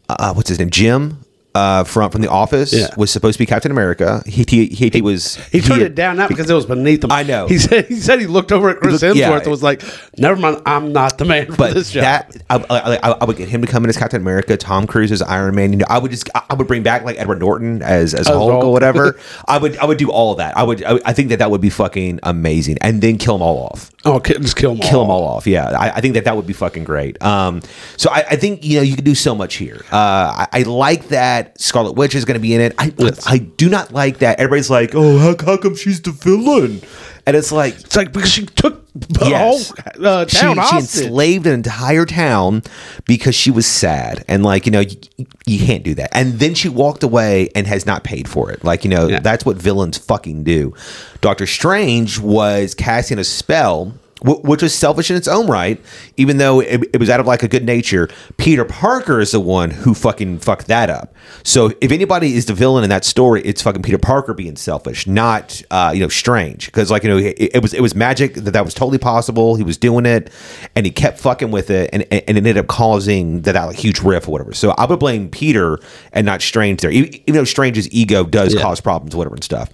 Speaker 1: uh, what's his name Jim. Uh, from from the office
Speaker 2: Yeah.
Speaker 1: was supposed to be Captain America. He he, he, he was
Speaker 2: He turned it down not because it was beneath him.
Speaker 1: I know.
Speaker 2: He said he said he looked over at Chris
Speaker 1: Look-
Speaker 2: Hemsworth
Speaker 1: yeah.
Speaker 2: and was like, "Never mind, I'm not the man for
Speaker 1: but
Speaker 2: this job."
Speaker 1: that I, I, I, I would get him to come in as Captain America, Tom Cruise as Iron Man. You know, I would just I would bring back like Edward Norton as as Hulk
Speaker 2: Hulk.
Speaker 1: or whatever. I would I would do all of that. I would I, I think that that would be fucking amazing, and then kill them all off.
Speaker 2: Oh, just kill them all.
Speaker 1: Kill them all off. Yeah, I, I think that that would be fucking great. Um, so I, I think you know you could do so much here. Uh, I, I like that Scarlet Witch is going to be in it. I I do not like that everybody's like, oh, how, how come she's the villain? And it's like
Speaker 2: It's like because she took the
Speaker 1: Yes.
Speaker 2: whole uh,
Speaker 1: she,
Speaker 2: town
Speaker 1: she
Speaker 2: hostage.
Speaker 1: enslaved an entire town because she was sad and like you know you, you can't do that and then she walked away and has not paid for it like you know
Speaker 2: Yeah.
Speaker 1: that's what villains fucking do doctor strange was casting a spell which was selfish in its own right even though it, it was out of like a good nature. Peter parker is the one who fucking fucked that up. So if anybody is the villain in that story it's fucking peter parker being selfish not uh, you know strange. Because like you know it, it was it was magic that that was totally possible. He was doing it and he kept fucking with it and, and it ended up causing that, that like, huge riff or whatever. So i would blame peter and not strange there. Even, even though strange's ego does
Speaker 2: Yeah.
Speaker 1: cause problems whatever and stuff.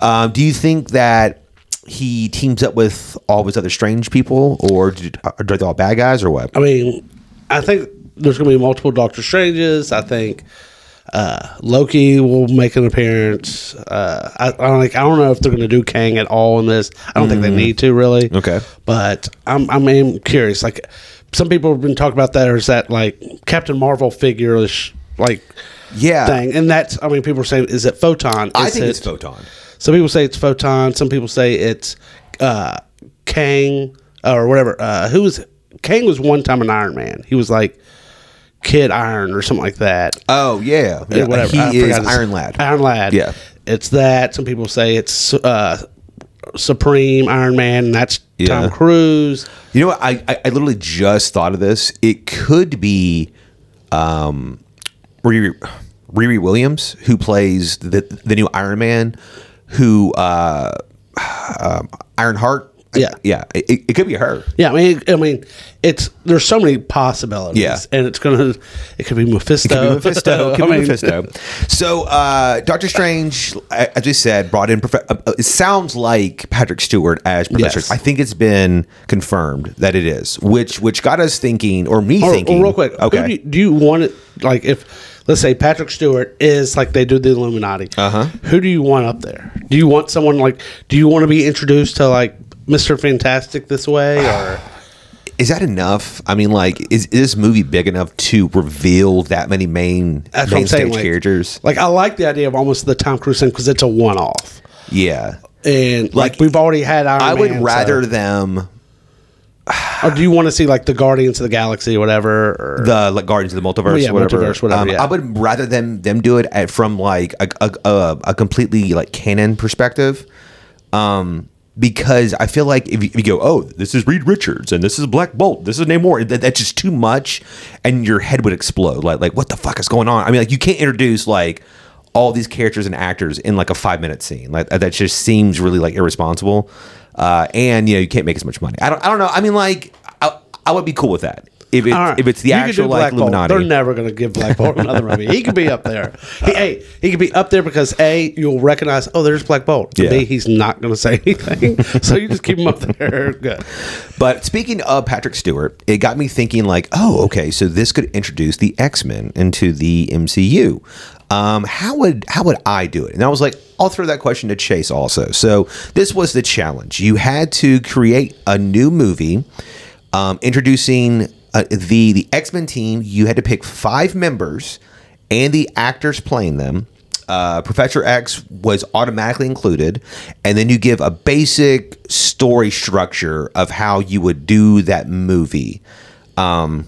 Speaker 1: Um, do you think that he teams up with all of his other strange people or are they all bad guys or what
Speaker 2: I mean, I think there's going to be multiple Doctor Stranges. I think uh, Loki will make an appearance. Uh, I, I don't like. I don't know if they're going to do Kang at all in this. I don't think they need to really.
Speaker 1: Mm. Okay.
Speaker 2: but I'm I mean curious. Like some people have been talking about that, or is that like Captain Marvel figure ish like
Speaker 1: yeah
Speaker 2: thing? And that's I mean people are saying is it photon?
Speaker 1: i
Speaker 2: Is
Speaker 1: think it's photon
Speaker 2: Some people say it's photon. Some people say it's uh, Kang or whatever. Uh, who was Kang was one time an Iron Man. He was like Kid Iron or something like that.
Speaker 1: oh yeah,
Speaker 2: Yeah, whatever. I
Speaker 1: he is iron lad
Speaker 2: Iron Lad.
Speaker 1: Yeah.
Speaker 2: it's that. Some people say it's uh, Supreme Iron Man. And that's
Speaker 1: Yeah.
Speaker 2: Tom Cruise.
Speaker 1: You know what? I, I I literally just thought of this. It could be um, Riri, Riri Williams who plays the the new Iron Man, who uh, um, Iron Heart.
Speaker 2: Yeah.
Speaker 1: yeah. It, it could be her.
Speaker 2: Yeah, I mean, I mean, it's there's so many possibilities.
Speaker 1: Yeah.
Speaker 2: and it's gonna. It could be Mephisto.
Speaker 1: It Could be Mephisto. Could be
Speaker 2: mean,
Speaker 1: Mephisto. So, uh, Doctor Strange, as we said, brought in. Prof- uh, it sounds like Patrick Stewart as Professor.
Speaker 2: Yes.
Speaker 1: I think it's been confirmed that it is, which which got us thinking, or me
Speaker 2: Or,
Speaker 1: thinking.
Speaker 2: or real quick,
Speaker 1: okay.
Speaker 2: do, you, do you want it like if let's say Patrick Stewart is like they do the Illuminati?
Speaker 1: Uh-huh.
Speaker 2: Who do you want up there? Do you want someone like? Do you want to be introduced to like Mister Fantastic this way or?
Speaker 1: Is that enough? I mean, like, is, is this movie big enough to reveal that many main
Speaker 2: That's
Speaker 1: main stage
Speaker 2: Like,
Speaker 1: characters?
Speaker 2: like I like the idea of almost the Tom Cruise thing because it's a one-off,
Speaker 1: Yeah,
Speaker 2: and like,
Speaker 1: Like,
Speaker 2: we've already had Iron
Speaker 1: I would rather
Speaker 2: so-
Speaker 1: them
Speaker 2: or do you want to see like the Guardians of the Galaxy or whatever? Or,
Speaker 1: the like Guardians of the Multiverse,
Speaker 2: Yeah,
Speaker 1: whatever.
Speaker 2: Multiverse, whatever,
Speaker 1: Um,
Speaker 2: yeah.
Speaker 1: I would rather them them do it at, from like a, a, a, a completely like canon perspective. Um, because I feel like if you, if you go, oh, this is Reed Richards and this is Black Bolt, this is Namor, that, that's just too much, and your head would explode. Like, like what the fuck is going on? I mean, like you can't introduce like all these characters and actors in like a five minute scene. Like that just seems really like irresponsible. Uh, and you know you can't make as much money. I don't. I don't know. I mean, like I, I would be cool with that if it,
Speaker 2: All right.
Speaker 1: if it's the
Speaker 2: You
Speaker 1: actual like
Speaker 2: Black Bolt.
Speaker 1: Illuminati.
Speaker 2: They're never going to give Black Bolt another movie. He could be up there. He, hey, he could be up there because a you'll recognize. Oh, there's Black Bolt.
Speaker 1: Yeah.
Speaker 2: B he's not going to say anything. so you just keep him up there. Good.
Speaker 1: But speaking of Patrick Stewart, it got me thinking like, oh, okay, so this could introduce the X Men into the MCU. Um, how would how would I do it? And I was like, I'll throw that question to Chase also. So this was the challenge. You had to create a new movie, um, introducing uh, the the X Men team. You had to pick five members and the actors playing them. Uh, Professor X was automatically included, and then you give a basic story structure of how you would do that movie. Um,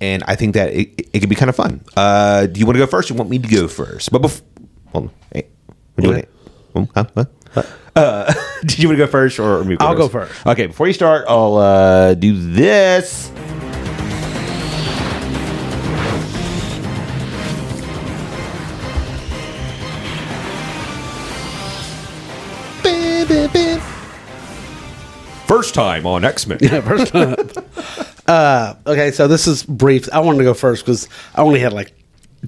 Speaker 1: and I think that it, it could be kind of fun. Uh, do you want to go first? Or you want me to go first? But before, hold on. Hey, we're doing it. Um, huh? What? Uh, did you want to go first or me?
Speaker 2: I'll go first.
Speaker 1: Okay, before you start, I'll uh, do this. First time on X Men.
Speaker 2: Yeah, first time. okay, so this is brief. I wanted to go first because I only had like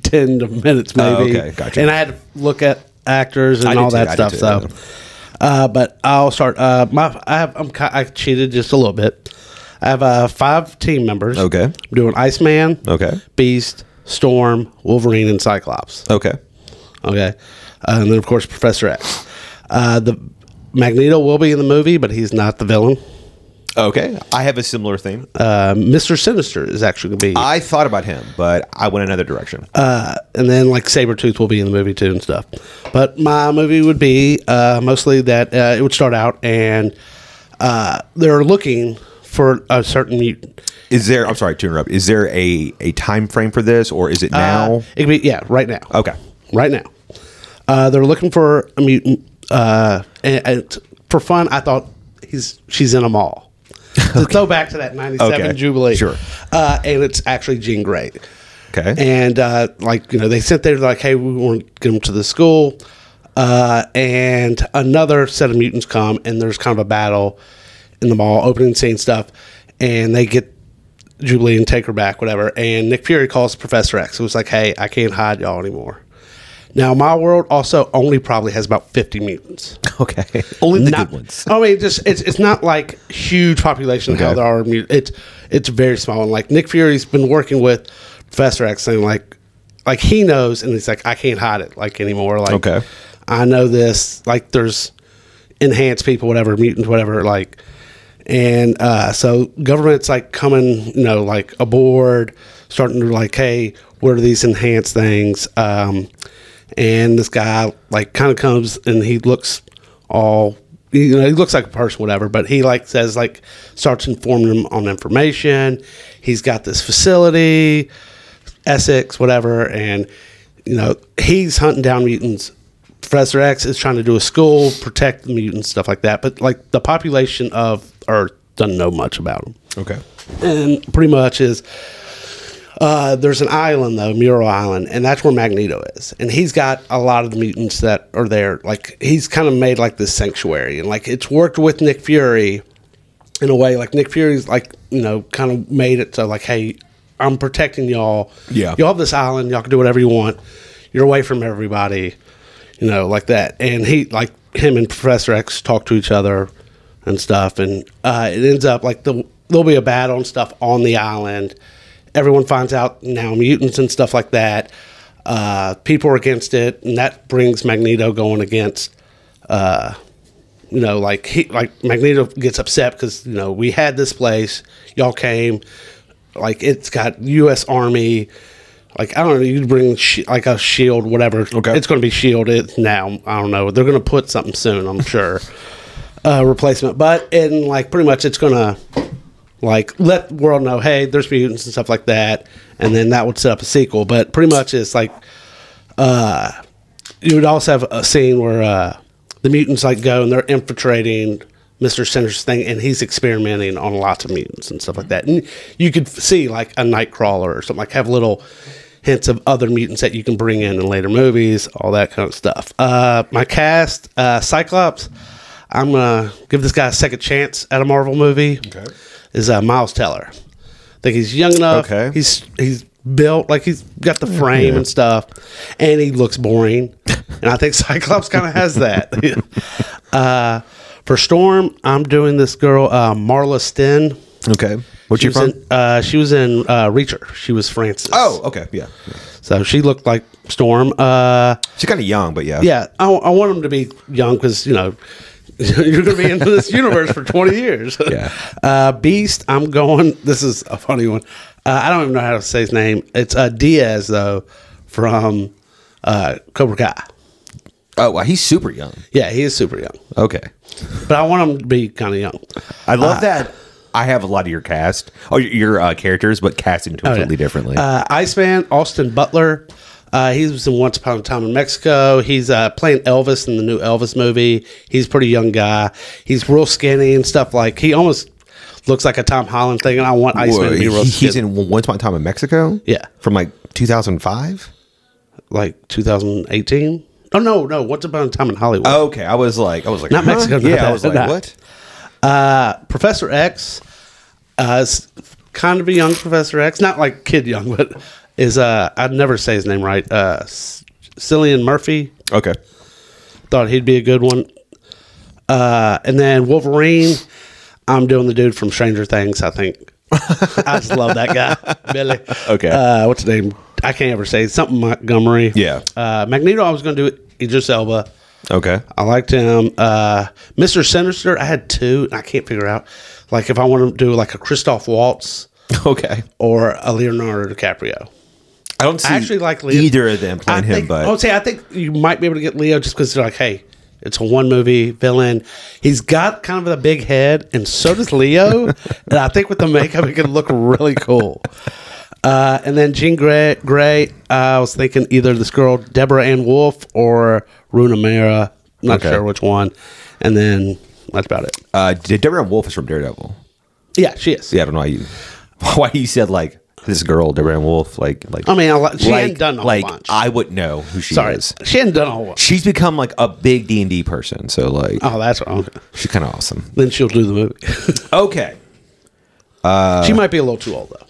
Speaker 2: ten minutes,
Speaker 1: Oh,
Speaker 2: maybe.
Speaker 1: okay, gotcha.
Speaker 2: And I had to look at actors and
Speaker 1: did
Speaker 2: all that
Speaker 1: I did
Speaker 2: stuff. So, uh, but I'll start. Uh, my I have I'm I cheated just a little bit. I have uh, five team members.
Speaker 1: Okay.
Speaker 2: I'm doing Iceman.
Speaker 1: Okay.
Speaker 2: Beast, Storm, Wolverine, and Cyclops.
Speaker 1: Okay.
Speaker 2: Okay, uh, and then of course Professor X. Uh, the Magneto will be in the movie, but he's not the villain.
Speaker 1: Okay. I have a similar theme.
Speaker 2: Uh, Mister Sinister is actually going to be,
Speaker 1: I thought about him, but I went another direction.
Speaker 2: uh, and then like Sabretooth will be in the movie too and stuff. But my movie would be uh, mostly that uh, it would start out and uh, they're looking for a certain mutant.
Speaker 1: Is there? I'm sorry to interrupt. Is there a a time frame for this, or is it now?
Speaker 2: Uh, it could be yeah, right now.
Speaker 1: okay.
Speaker 2: right now. Uh, they're looking for a mutant. Uh, and, and for fun, I thought he's she's in them all. To throw back to that '97
Speaker 1: Okay,
Speaker 2: Jubilee,
Speaker 1: sure.
Speaker 2: Uh, and it's actually Jean Grey.
Speaker 1: Okay.
Speaker 2: And uh, like you know, they sent there like, "Hey, we want to get them to the school." Uh, and another set of mutants come, and there's kind of a battle in the mall, opening scene stuff, and they get Jubilee and take her back, whatever. And Nick Fury calls Professor X. It was like, "Hey, I can't hide y'all anymore." Now, my world also only probably has about 50 mutants.
Speaker 1: okay. Only the
Speaker 2: Not-
Speaker 1: good ones.
Speaker 2: I mean, just it's it's not like huge population how there are mutants. It's it's very small. And like Nick Fury's been working with Professor X, saying like like he knows, and he's like, I can't hide it like anymore. Like
Speaker 1: Okay.
Speaker 2: I know this. Like there's enhanced people, whatever mutants, whatever. Like and uh, so government's like coming, you know, like aboard, starting to like, hey, what are these enhanced things? Um, and this guy like kind of comes and he looks all, you know, he looks like a person, whatever. But he like says like starts informing them on information. He's got this facility, Essex, whatever, and you know he's hunting down mutants. Professor X is trying to do a school, protect the mutants, stuff like that. But like the population of Earth doesn't know much about them,
Speaker 1: Okay.
Speaker 2: and pretty much is. Uh, there's an island though, Muir Island, and that's where Magneto is, and he's got a lot of the mutants that are there. Like he's kind of made like this sanctuary, and like it's worked with Nick Fury in a way. Like Nick Fury's like you know kind of made it so like, hey, I'm protecting y'all.
Speaker 1: Yeah.
Speaker 2: y'all have this island. Y'all can do whatever you want. You're away from everybody, you know, like that. And he like him and Professor X talk to each other and stuff, and uh, it ends up like the, there'll be a battle and stuff on the island. Everyone finds out now mutants and stuff like that. Uh, people are against it, and that brings Magneto going against uh, you know, like he like Magneto gets upset because you know we had this place, y'all came, like it's got U.S. Army, like I don't know, you bring sh- like a shield, whatever.
Speaker 1: Okay.
Speaker 2: it's going to be shielded now. I don't know. They're going to put something soon, I'm sure, uh, replacement. But and like pretty much, it's going to like let the world know, hey, there's mutants and stuff like that, and then that would set up a sequel. But pretty much, it's like uh, you would also have a scene where uh, the mutants like go and they're infiltrating Mr. Sinister's thing, and he's experimenting on lots of mutants and stuff like that. And you could see like a Nightcrawler or something like have little hints of other mutants that you can bring in in later movies, all that kind of stuff. Uh, my cast, uh, Cyclops. I'm gonna give this guy a second chance at a Marvel movie.
Speaker 1: Okay.
Speaker 2: Is uh, Miles Teller. I think he's young enough.
Speaker 1: Okay.
Speaker 2: He's he's built like he's got the frame and stuff, and he looks boring. and I think Cyclops kind of has that. uh, for Storm, I'm doing this girl uh, Maria Sten.
Speaker 1: Okay. What's
Speaker 2: She
Speaker 1: your from?
Speaker 2: in, uh, she was in uh, Reacher. She was Francis.
Speaker 1: Oh, okay. Yeah.
Speaker 2: so she looked like Storm. Uh,
Speaker 1: She's kind of young, but yeah.
Speaker 2: yeah, I, I want them to be young because you know you're going to be in this universe for 20 years.
Speaker 1: Yeah.
Speaker 2: Uh, Beast, I'm going. This is a funny one. Uh, I don't even know how to say his name. It's uh, Diaz though from uh, Cobra Kai.
Speaker 1: Oh, wow, he's super young.
Speaker 2: Yeah, he is super young,
Speaker 1: Okay.
Speaker 2: but I want him to be kind of young.
Speaker 1: I love that. I have a lot of your cast, oh, your, your uh, characters, but casting completely differently.
Speaker 2: Uh, Iceman, Austin Butler. Uh, he was in Once Upon a Time in Mexico. He's uh, playing Elvis in the new Elvis movie. He's a pretty young guy. He's real skinny and stuff like. He almost looks like a Tom Holland thing, and I want Iceman to be real.
Speaker 1: He- he's in Once Upon a Time in Mexico.
Speaker 2: Yeah.
Speaker 1: from like 2005.
Speaker 2: like 2018. Oh no, no. Once Upon a Time in Hollywood.
Speaker 1: Okay, I was like, I was like,
Speaker 2: Not
Speaker 1: huh?
Speaker 2: Mexico, not
Speaker 1: Yeah, I was like,
Speaker 2: not.
Speaker 1: what?
Speaker 2: Uh, Professor X, uh, kind of a young Professor X, not like kid young, but is uh, I'd never say his name right. Uh, Cillian Murphy.
Speaker 1: Okay,
Speaker 2: Thought he'd be a good one. Uh, and then Wolverine. I'm doing the dude from Stranger Things. I think. I just love that guy, Billy.
Speaker 1: Okay.
Speaker 2: Uh, what's his name? I can't ever say something Montgomery.
Speaker 1: Yeah.
Speaker 2: Uh, Magneto. I was going to do Idris Elba.
Speaker 1: okay.
Speaker 2: I liked him. Uh, Mr. Sinister, I had two, and I can't figure out like if I want to do like a Christoph Waltz
Speaker 1: Okay.
Speaker 2: or a Leonardo DiCaprio.
Speaker 1: I don't see
Speaker 2: I actually like Leo.
Speaker 1: either of them playing
Speaker 2: I
Speaker 1: him, but
Speaker 2: I would say I think you might be able to get Leo just because they're like, hey, it's a one movie villain. He's got kind of a big head, and so does Leo. and I think with the makeup, it could look really cool. Uh, and then Jean Grey, Grey uh, I was thinking either this girl Deborah Ann Woll or Rooney Mara. Not
Speaker 1: Okay.
Speaker 2: sure which one. And then that's about it.
Speaker 1: uh, Deborah Woll is from Daredevil.
Speaker 2: Yeah, she is.
Speaker 1: Yeah, I don't know why you why you said like this girl Deborah Woll like like
Speaker 2: I mean, lot, she
Speaker 1: like,
Speaker 2: hadn't done a whole
Speaker 1: like
Speaker 2: bunch.
Speaker 1: I wouldn't know who she
Speaker 2: Sorry,
Speaker 1: is.
Speaker 2: she hadn't done a whole bunch.
Speaker 1: She's become like a big D and D person, so like
Speaker 2: Oh, that's wrong.
Speaker 1: she's kind of awesome.
Speaker 2: Then she'll do the movie.
Speaker 1: Okay,
Speaker 2: she might be a little too old though.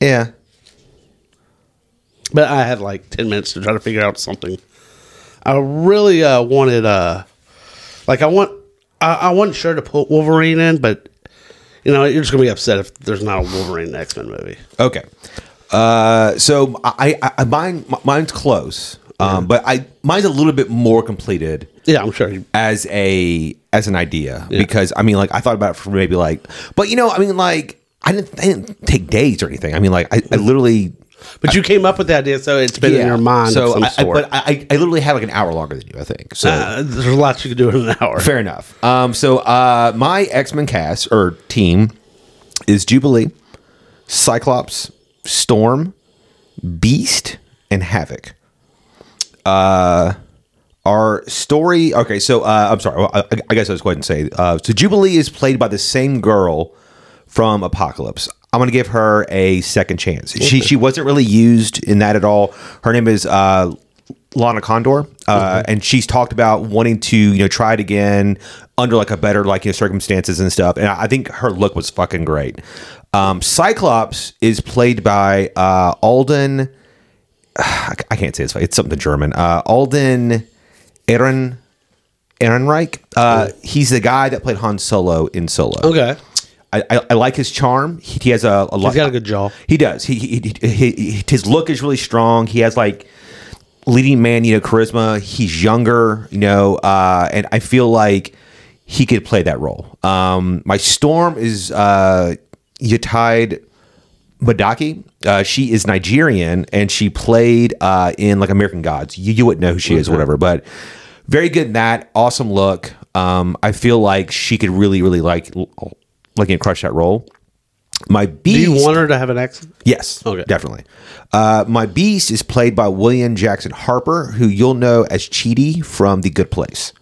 Speaker 1: yeah,
Speaker 2: But I had like ten minutes to try to figure out something. I really uh, wanted, uh, like, I want, I, I wasn't sure to put Wolverine in, but you know, you're just gonna be upset if there's not a Wolverine X Men movie.
Speaker 1: okay. Uh, so I, I, I mine mine's close, um, but I mine's a little bit more completed.
Speaker 2: Yeah, I'm sure.
Speaker 1: As a as an idea because I mean like I thought about it for maybe like but you know I mean like I didn't, I didn't take days or anything I mean like I, I literally
Speaker 2: but you came up with the idea, so it's been in your mind
Speaker 1: so
Speaker 2: of some
Speaker 1: I, I- but I, I literally had like an hour longer than you I think. So
Speaker 2: uh, there's lots you could do in an hour.
Speaker 1: fair enough. Um so uh my X Men cast or team is Jubilee Cyclops Storm Beast and Havoc. Uh, our story okay so uh, i'm sorry well, I, I guess i was going to say uh, so jubilee is played by the same girl from apocalypse i'm going to give her a second chance she she wasn't really used in that at all her name is uh, lana condor uh, and she's talked about wanting to you know try it again under like a better like you know circumstances and stuff and i think her look was fucking great um, cyclops is played by uh, alden I can't say it's it's something German. Uh, Alden Aaron Ehrenreich. Uh, he's the guy that played Han Solo in Solo.
Speaker 2: Okay,
Speaker 1: I, I, I like his charm. He, he has a, a lot.
Speaker 2: he's got a good jaw.
Speaker 1: He does. He, he, he, he- his look is really strong. He has like leading man, you know, charisma. He's younger, you know, uh, and I feel like he could play that role. Um, my storm is uh, Yetide Badaki. Uh, she is Nigerian and she played uh, in like American Gods. You, you wouldn't know who she is, or whatever, but very good in that. Awesome look. Um, I feel like she could really, really like like you know, crush that role. My beast.
Speaker 2: Do you want her to have an accent?
Speaker 1: Yes.
Speaker 2: Okay.
Speaker 1: Definitely. Uh, my beast is played by William Jackson Harper, who you'll know as Chidi from The Good Place.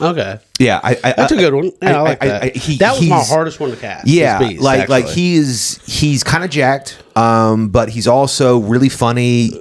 Speaker 2: Okay.
Speaker 1: Yeah, I, I,
Speaker 2: That's a good one. Yeah, I, like that.
Speaker 1: I- he-
Speaker 2: that was my hardest one to cast.
Speaker 1: Yeah,
Speaker 2: Beast,
Speaker 1: like like
Speaker 2: actually.
Speaker 1: he's he's kind of jacked, um, but he's also really funny.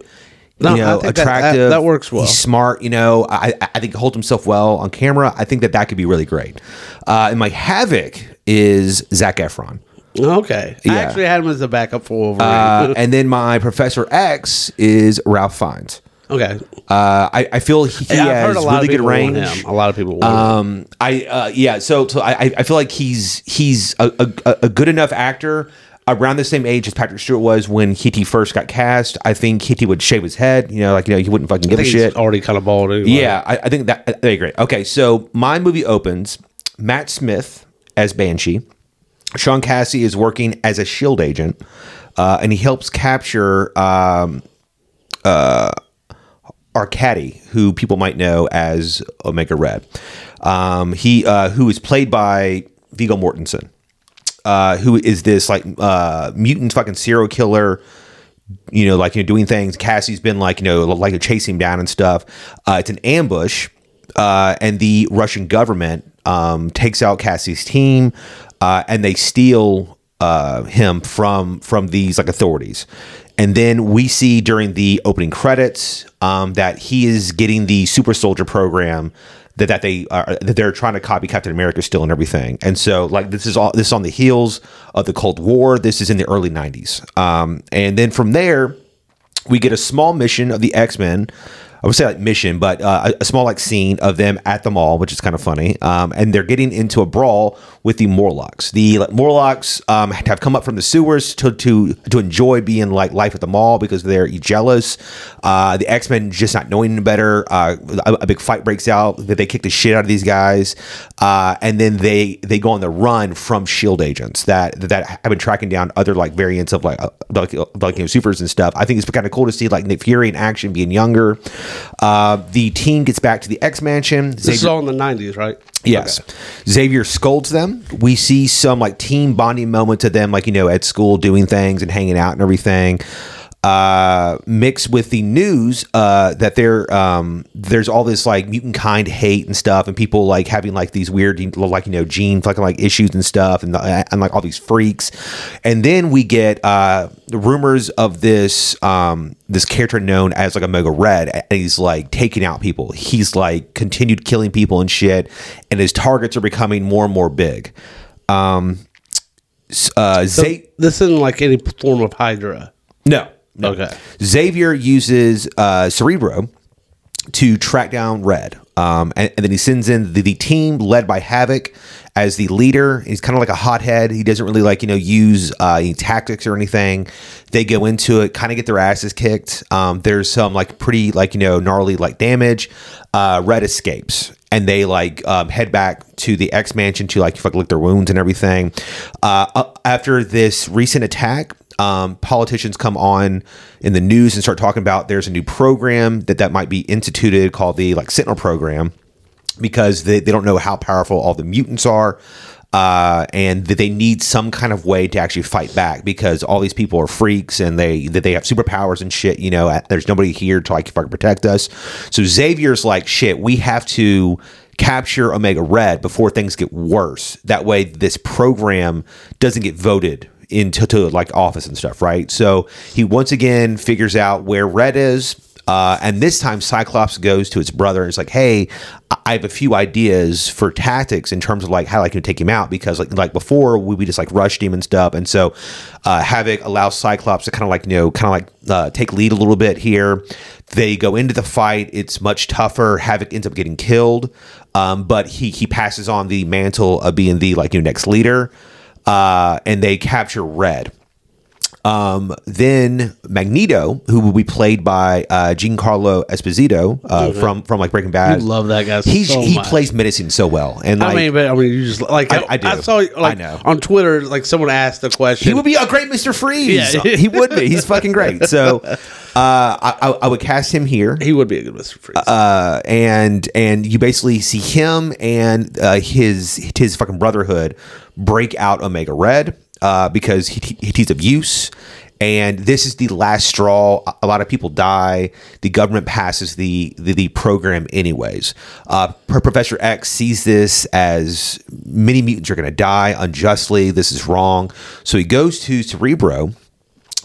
Speaker 2: No,
Speaker 1: you know,
Speaker 2: I think that- that-
Speaker 1: attractive.
Speaker 2: that works well.
Speaker 1: He's smart. You know, I I think he holds himself well on camera. I think that that could be really great. Uh, and my havoc is Zac Efron.
Speaker 2: Okay. I actually had him as a backup for Wolverine.
Speaker 1: Uh, and then my Professor X is Ralph Fiennes.
Speaker 2: okay.
Speaker 1: Uh, I, I feel he
Speaker 2: Yeah,
Speaker 1: has
Speaker 2: heard a lot
Speaker 1: really
Speaker 2: of
Speaker 1: good range.
Speaker 2: him. A lot of people.
Speaker 1: Um, I uh, yeah, so so I I feel like he's he's a, a, a good enough actor around the same age as Patrick Stewart was when Hitty first got cast. I think Hitty would shave his head. You know, like you know he wouldn't fucking give a shit.
Speaker 2: already kind of bald anyway.
Speaker 1: Yeah, I, I think that be great. Okay, so my movie opens. Matt Smith as Banshee. Sean Cassie is working as a Shield agent, uh, and he helps capture um, uh, Arkady, who people might know as Omega Red. Um, he uh, who is played by Viggo Mortensen, uh, who is this like uh, mutant fucking serial killer you know, like you know, doing things. Cassie's been like, you know, like chasing him down and stuff. Uh, it's an ambush, and the Russian government um, takes out Cassie's team, uh, and they steal uh, him from from these like authorities. And then we see during the opening credits um, that he is getting the super soldier program that, that they are that they're trying to copy Captain America still and everything. And so like this is all this is on the heels of the Cold War. This is in the early '90s, um, and then from there we get a small mission of the X Men. I would say like mission, but uh, a, a small like scene of them at the mall, which is kind of funny. Um, and they're getting into a brawl with the Morlocks. The like, Morlocks um, have come up from the sewers to to to enjoy being like life at the mall because they're jealous. Uh, the X Men just not knowing better. Uh, a, a big fight breaks out. That they kick the shit out of these guys, uh, and then they they go on the run from Shield agents that that have been tracking down other like variants of like uh, like, like you know supers and stuff. I think it's kind of cool to see like Nick Fury in action, being younger. Uh, the team gets back to the X Mansion.
Speaker 2: This is all in the 90s, right?
Speaker 1: Yes.
Speaker 2: Okay.
Speaker 1: Xavier scolds them. We see some like team bonding moments of them, like, you know, at school doing things and hanging out and everything. Uh, mixed with the news uh, that there um, there's all this like mutant kind hate and stuff, and people like having like these weird like you know gene fucking like issues and stuff, and, and like all these freaks, and then we get uh, the rumors of this um, this character known as like Omega Red, and he's like taking out people. He's like continued killing people and shit, and his targets are becoming more and more big. Um, uh,
Speaker 2: So
Speaker 1: Zay-
Speaker 2: this isn't like any form of Hydra.
Speaker 1: no, no.
Speaker 2: Okay.
Speaker 1: Xavier uses uh, Cerebro to track down Red. Um, and, and then he sends in the, the team led by Havoc as the leader. He's kind of like a hothead. He doesn't really like, you know, use uh, any tactics or anything. They go into it, kind of get their asses kicked. Um, there's some like pretty like, you know, gnarly like damage. Uh, Red escapes and they like um, head back to the X mansion to like fucking lick their wounds and everything. Uh, uh, after this recent attack, um, politicians come on in the news and start talking about there's a new program that that might be instituted called the like Sentinel program because they, they don't know how powerful all the mutants are. Uh, and that they need some kind of way to actually fight back because all these people are freaks and they that they have superpowers and shit. You know, there's nobody here to like fucking protect us. So Xavier's like, shit, we have to capture Omega Red before things get worse. That way, this program doesn't get voted into to like office and stuff, right? So he once again figures out where Red is. Uh, and this time, Cyclops goes to his brother and is like, "Hey, I- have a few ideas for tactics in terms of like how I can take him out because like like before we, we just like rushed him and stuff." And so, uh, Havoc allows Cyclops to kind of like you know kind of like uh, take lead a little bit here. They go into the fight. It's much tougher. Havoc ends up getting killed, um, but he he passes on the mantle of being the like know, next leader, uh, and they capture Red. Um, then Magneto, who will be played by uh, Giancarlo Esposito uh, from from like Breaking Bad.
Speaker 2: You love that guy
Speaker 1: He's,
Speaker 2: so
Speaker 1: he
Speaker 2: much.
Speaker 1: plays menacing so well, and like
Speaker 2: I mean, but I mean, you just like
Speaker 1: I-
Speaker 2: I,
Speaker 1: I do.
Speaker 2: saw like
Speaker 1: I know.
Speaker 2: on Twitter, like someone asked a question.
Speaker 1: he would be a great Mister Freeze.
Speaker 2: Yeah.
Speaker 1: he would be. He's fucking great. So uh, I, I, I would cast him here.
Speaker 2: He would be a good Mister Freeze.
Speaker 1: uh, and and you basically see him and uh, his his fucking brotherhood break out Omega Red. Uh, because he, he, he's of use. And this is the last straw. A lot of people die. The government passes the the, the program anyways. Uh, Professor X sees this as many mutants are going to die unjustly. This is wrong. So he goes to Cerebro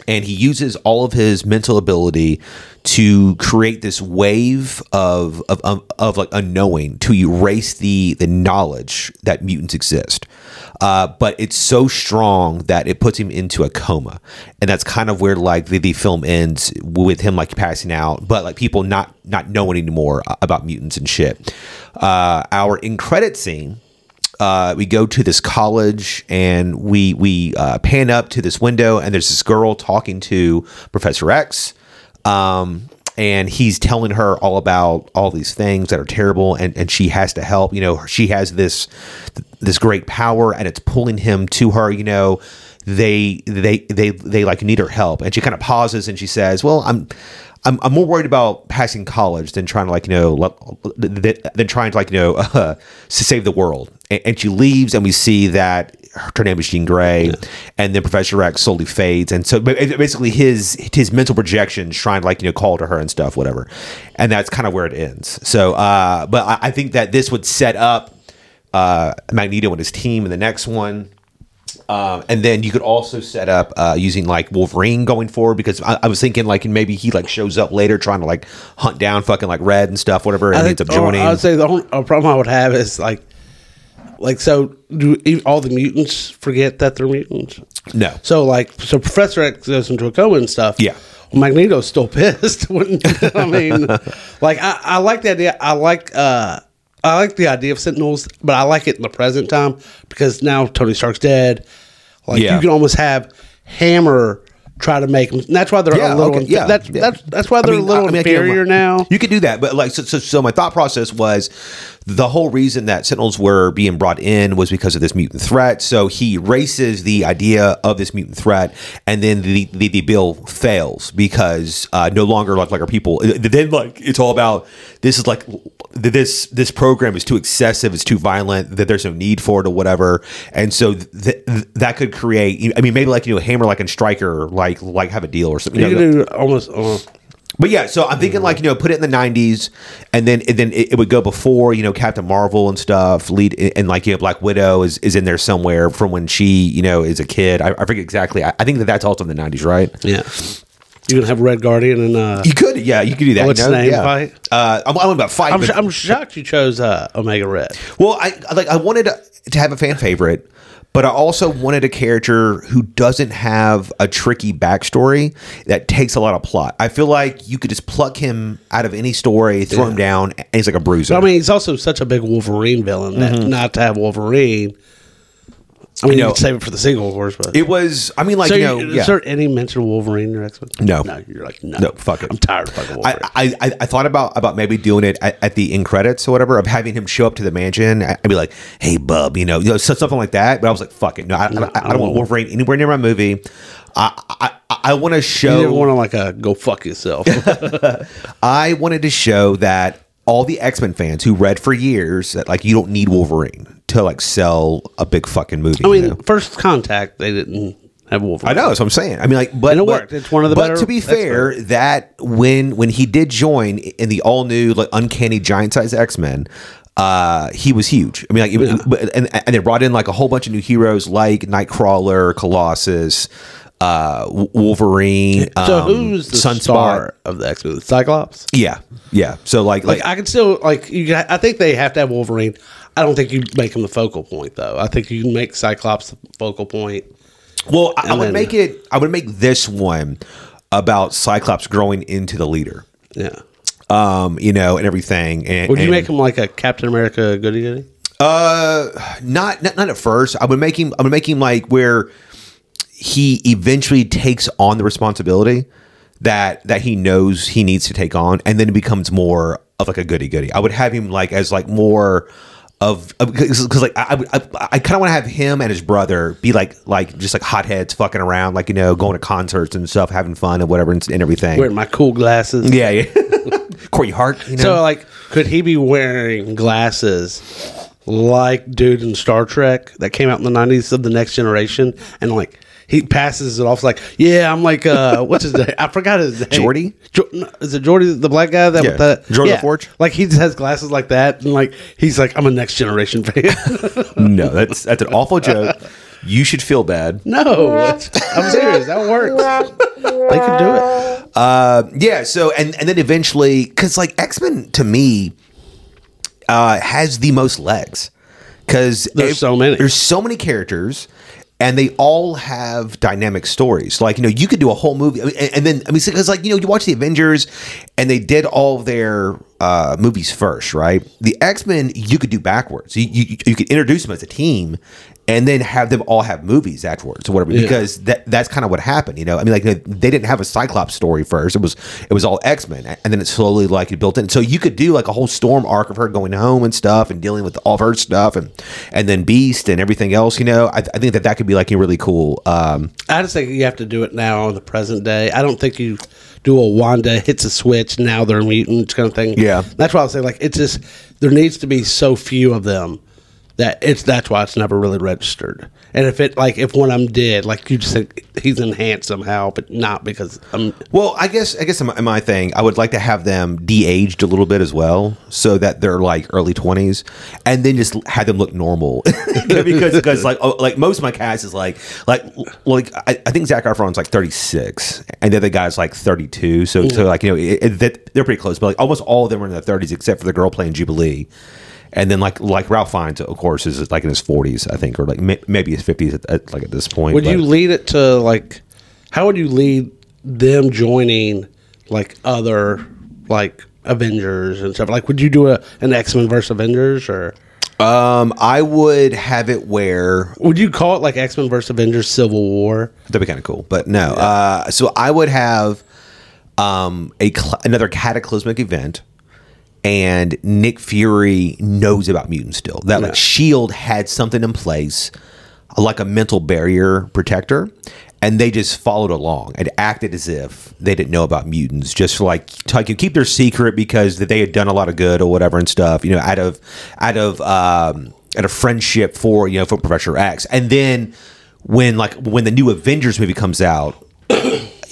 Speaker 1: and he uses all of his mental ability to create this wave of of, of, of like unknowing to erase the the knowledge that mutants exist. Uh, but it's so strong that it puts him into a coma, and that's kind of where like the, the film ends with him like passing out, but like people not not knowing anymore about mutants and shit. Uh, our in credit scene uh, we go to this college and we we uh, pan up to this window and there's this girl talking to Professor X, um, and he's telling her all about all these things that are terrible and, and she has to help. You know, she has this this great power and it's pulling him to her. You know, they they they they like need her help and she kind of pauses and she says, "Well, I'm." I'm, I'm more worried about passing college than trying to like you know than trying to like you know uh, to save the world. And, and, she leaves, and we see that her name is Jean Grey, yeah. and then Professor X slowly fades, and so basically his his mental projections trying to like you know call to her and stuff, whatever, and that's kind of where it ends. So, uh, but I, I think that this would set up uh, Magneto and his team in the next one. Um, and then you could also set up uh, using like Wolverine going forward because I, I, was thinking like maybe he like shows up later trying to like hunt down fucking like Red and stuff, whatever, and he ends up joining.
Speaker 2: I would say the only problem I would have is like, like so do all the mutants forget that they're mutants?
Speaker 1: No.
Speaker 2: So like so Professor X goes into a coma and stuff.
Speaker 1: Yeah.
Speaker 2: Well, Magneto's still pissed. I mean, like I, I like the idea. I like. uh I like the idea of Sentinels, but I like it in the present time because now Tony Stark's dead. Like
Speaker 1: Yeah.
Speaker 2: you can almost have Hammer try to make them. That's why they're
Speaker 1: Yeah,
Speaker 2: a little.
Speaker 1: okay, yeah,
Speaker 2: that's
Speaker 1: yeah.
Speaker 2: that's that's why they're
Speaker 1: I mean,
Speaker 2: a little
Speaker 1: I- I mean, I can't-
Speaker 2: inferior now.
Speaker 1: You could do that, but like so, so, so my thought process was the whole reason that Sentinels were being brought in was because of this mutant threat. So he erases the idea of this mutant threat, and then the the, the bill fails because uh, no longer like like our people. Then like it's all about this is like this this program is too excessive, it's too violent, that there's no need for it or whatever, and so th- th- that could create. I mean, maybe like you know, a Hammer like and Stryker like like have a deal or something.
Speaker 2: You
Speaker 1: know,
Speaker 2: can do almost. Uh,
Speaker 1: but yeah, so I'm thinking like you know, put it in the '90s, and then and then it, it would go before you know Captain Marvel and stuff. Lead and like you know Black Widow is, is in there somewhere from when she you know is a kid. I, I forget exactly. I, I think that that's also in the '90s, right?
Speaker 2: yeah. You can have Red Guardian and uh,
Speaker 1: You could, yeah, you could do that.
Speaker 2: What's
Speaker 1: you know?
Speaker 2: name
Speaker 1: Yeah.
Speaker 2: fight?
Speaker 1: Uh, I'm, I'm about fight.
Speaker 2: I'm, sh- I'm shocked you chose uh, Omega Red.
Speaker 1: Well, I like I wanted to have a fan favorite, but I also wanted a character who doesn't have a tricky backstory that takes a lot of plot. I feel like you could just pluck him out of any story, throw him down, and he's like a bruiser.
Speaker 2: But I mean, he's also such a big Wolverine villain that mm-hmm. not to have Wolverine. I mean,
Speaker 1: know.
Speaker 2: you could save it for the single, of course. But
Speaker 1: it was. I mean, like
Speaker 2: so,
Speaker 1: you know,
Speaker 2: you,
Speaker 1: yeah.
Speaker 2: is there any mention of Wolverine in your X Men?
Speaker 1: No.
Speaker 2: no. You're like no,
Speaker 1: No, fuck it.
Speaker 2: I'm tired of fucking Wolverine.
Speaker 1: I, I, I thought about about maybe doing it at, at the end credits or whatever of having him show up to the mansion I'd be like, "Hey, bub," you know, you know, something like that. But I was like, "Fuck it, no, I, I, I don't want Wolverine anywhere near my movie. I I, I want to show.
Speaker 2: didn't want to like a go fuck yourself.
Speaker 1: I wanted to show that all the X Men fans who read for years that like you don't need Wolverine to like sell a big fucking movie.
Speaker 2: I mean,
Speaker 1: you know?
Speaker 2: first contact they didn't have Wolverine.
Speaker 1: I know that's what I'm saying. I mean, like, but
Speaker 2: And it
Speaker 1: but-
Speaker 2: worked. It's one of the
Speaker 1: But
Speaker 2: better
Speaker 1: to be fair, that when when he did join in the all new like uncanny giant size X Men. Uh, he was huge. I mean, like, it- but- and and they brought in like a whole bunch of new heroes like Nightcrawler, Colossus, uh, Wolverine.
Speaker 2: So
Speaker 1: um,
Speaker 2: who's the
Speaker 1: Sunspot.
Speaker 2: star of the X Men? Cyclops.
Speaker 1: Yeah, yeah. So like, like,
Speaker 2: Like I can still like you. I think they have to have Wolverine. I don't think you make him the focal point though. I think you can make Cyclops the focal point.
Speaker 1: Well, I, I would
Speaker 2: then-
Speaker 1: make it. I would make this one about Cyclops growing into the leader.
Speaker 2: Yeah.
Speaker 1: Um, you know, and everything. And,
Speaker 2: Would you
Speaker 1: and-
Speaker 2: make him like a Captain America goody goody?
Speaker 1: Uh, not, not not at first. I would make him. I would make him like where he eventually takes on the responsibility that that he knows he needs to take on, and then it becomes more of like a goody goody. I would have him like as like more of because like I I, I, I kind of want to have him and his brother be like like just like hotheads fucking around like you know going to concerts and stuff having fun and whatever and, and everything
Speaker 2: Wearing my cool glasses.
Speaker 1: yeah yeah Corey Hart you know
Speaker 2: So like, could he be wearing glasses like dude in Star Trek that came out in the nineties of the Next Generation, and like he passes it off like, yeah, I'm like, uh, what's his name? I forgot his name.
Speaker 1: Geordi?
Speaker 2: Jo- is it Geordi, the black guy that
Speaker 1: Yeah.
Speaker 2: with the
Speaker 1: Geordi LaForge?
Speaker 2: Like he just has glasses like that, and like he's like, I'm a Next Generation fan.
Speaker 1: no, that's that's an awful joke. You should feel bad.
Speaker 2: no, I'm serious. That works. They can do it.
Speaker 1: Uh, yeah. So and and then eventually, because like X Men to me uh, has the most legs because
Speaker 2: There's so many.
Speaker 1: There's so many characters. And they all have dynamic stories. Like you know, you could do a whole movie, and, and then I mean, because like you know, you watch the Avengers, and they did all their uh, movies first, right? The X Men you could do backwards. You, you you could introduce them as a team, and then have them all have movies afterwards or whatever. Because that that's kind of what happened. You know, I mean, like they didn't have a Cyclops story first. It was it was all X Men, and then it slowly like it built in. So you could do like a whole Storm arc of her going home and stuff, and dealing with all of her stuff, and and then Beast and everything else. You know, I, I think that that could be like a really cool. Um,
Speaker 2: I just think you have to do it now on the present day. I don't think you do a Wanda hits a switch now they're mutants kind of thing.
Speaker 1: Yeah.
Speaker 2: that's why I was saying like it's just there needs to be so few of them that it's that's why it's never really registered. And if it like if one of them did like you just think he's enhanced somehow, but not because I'm
Speaker 1: Well, I guess I guess my, my thing, I would like to have them de-aged a little bit as well, so that they're like early twenties, and then just have them look normal. because because like oh, like most of my cast is like like like I, I think Zac Efron's like thirty six, and the other guy's like thirty two. So so mm. like you know it, it, they're pretty close, but like almost all of them are in their thirties except for the girl playing Jubilee. And then, like like Ralph Fiennes, of course, is like in his forties, I think, or like may, maybe his fifties, at, at, like at this point.
Speaker 2: would
Speaker 1: but-
Speaker 2: you lead it to like how would you lead them joining like other like Avengers and stuff? Like would you do a an X Men versus Avengers or
Speaker 1: Um, I would have it where
Speaker 2: Would you call it like X Men versus Avengers Civil War?
Speaker 1: That'd be kind of cool, but no. Uh, so I would have um, a cl- another cataclysmic event, and Nick Fury knows about mutants still. That
Speaker 2: Yeah.
Speaker 1: like Shield had something in place, like a mental barrier protector, and they just followed along and acted as if they didn't know about mutants, just like to like, keep their secret because that they had done a lot of good or whatever and stuff. You know, out of out of um, out of friendship for you know for Professor X, and then when like when the new Avengers movie comes out,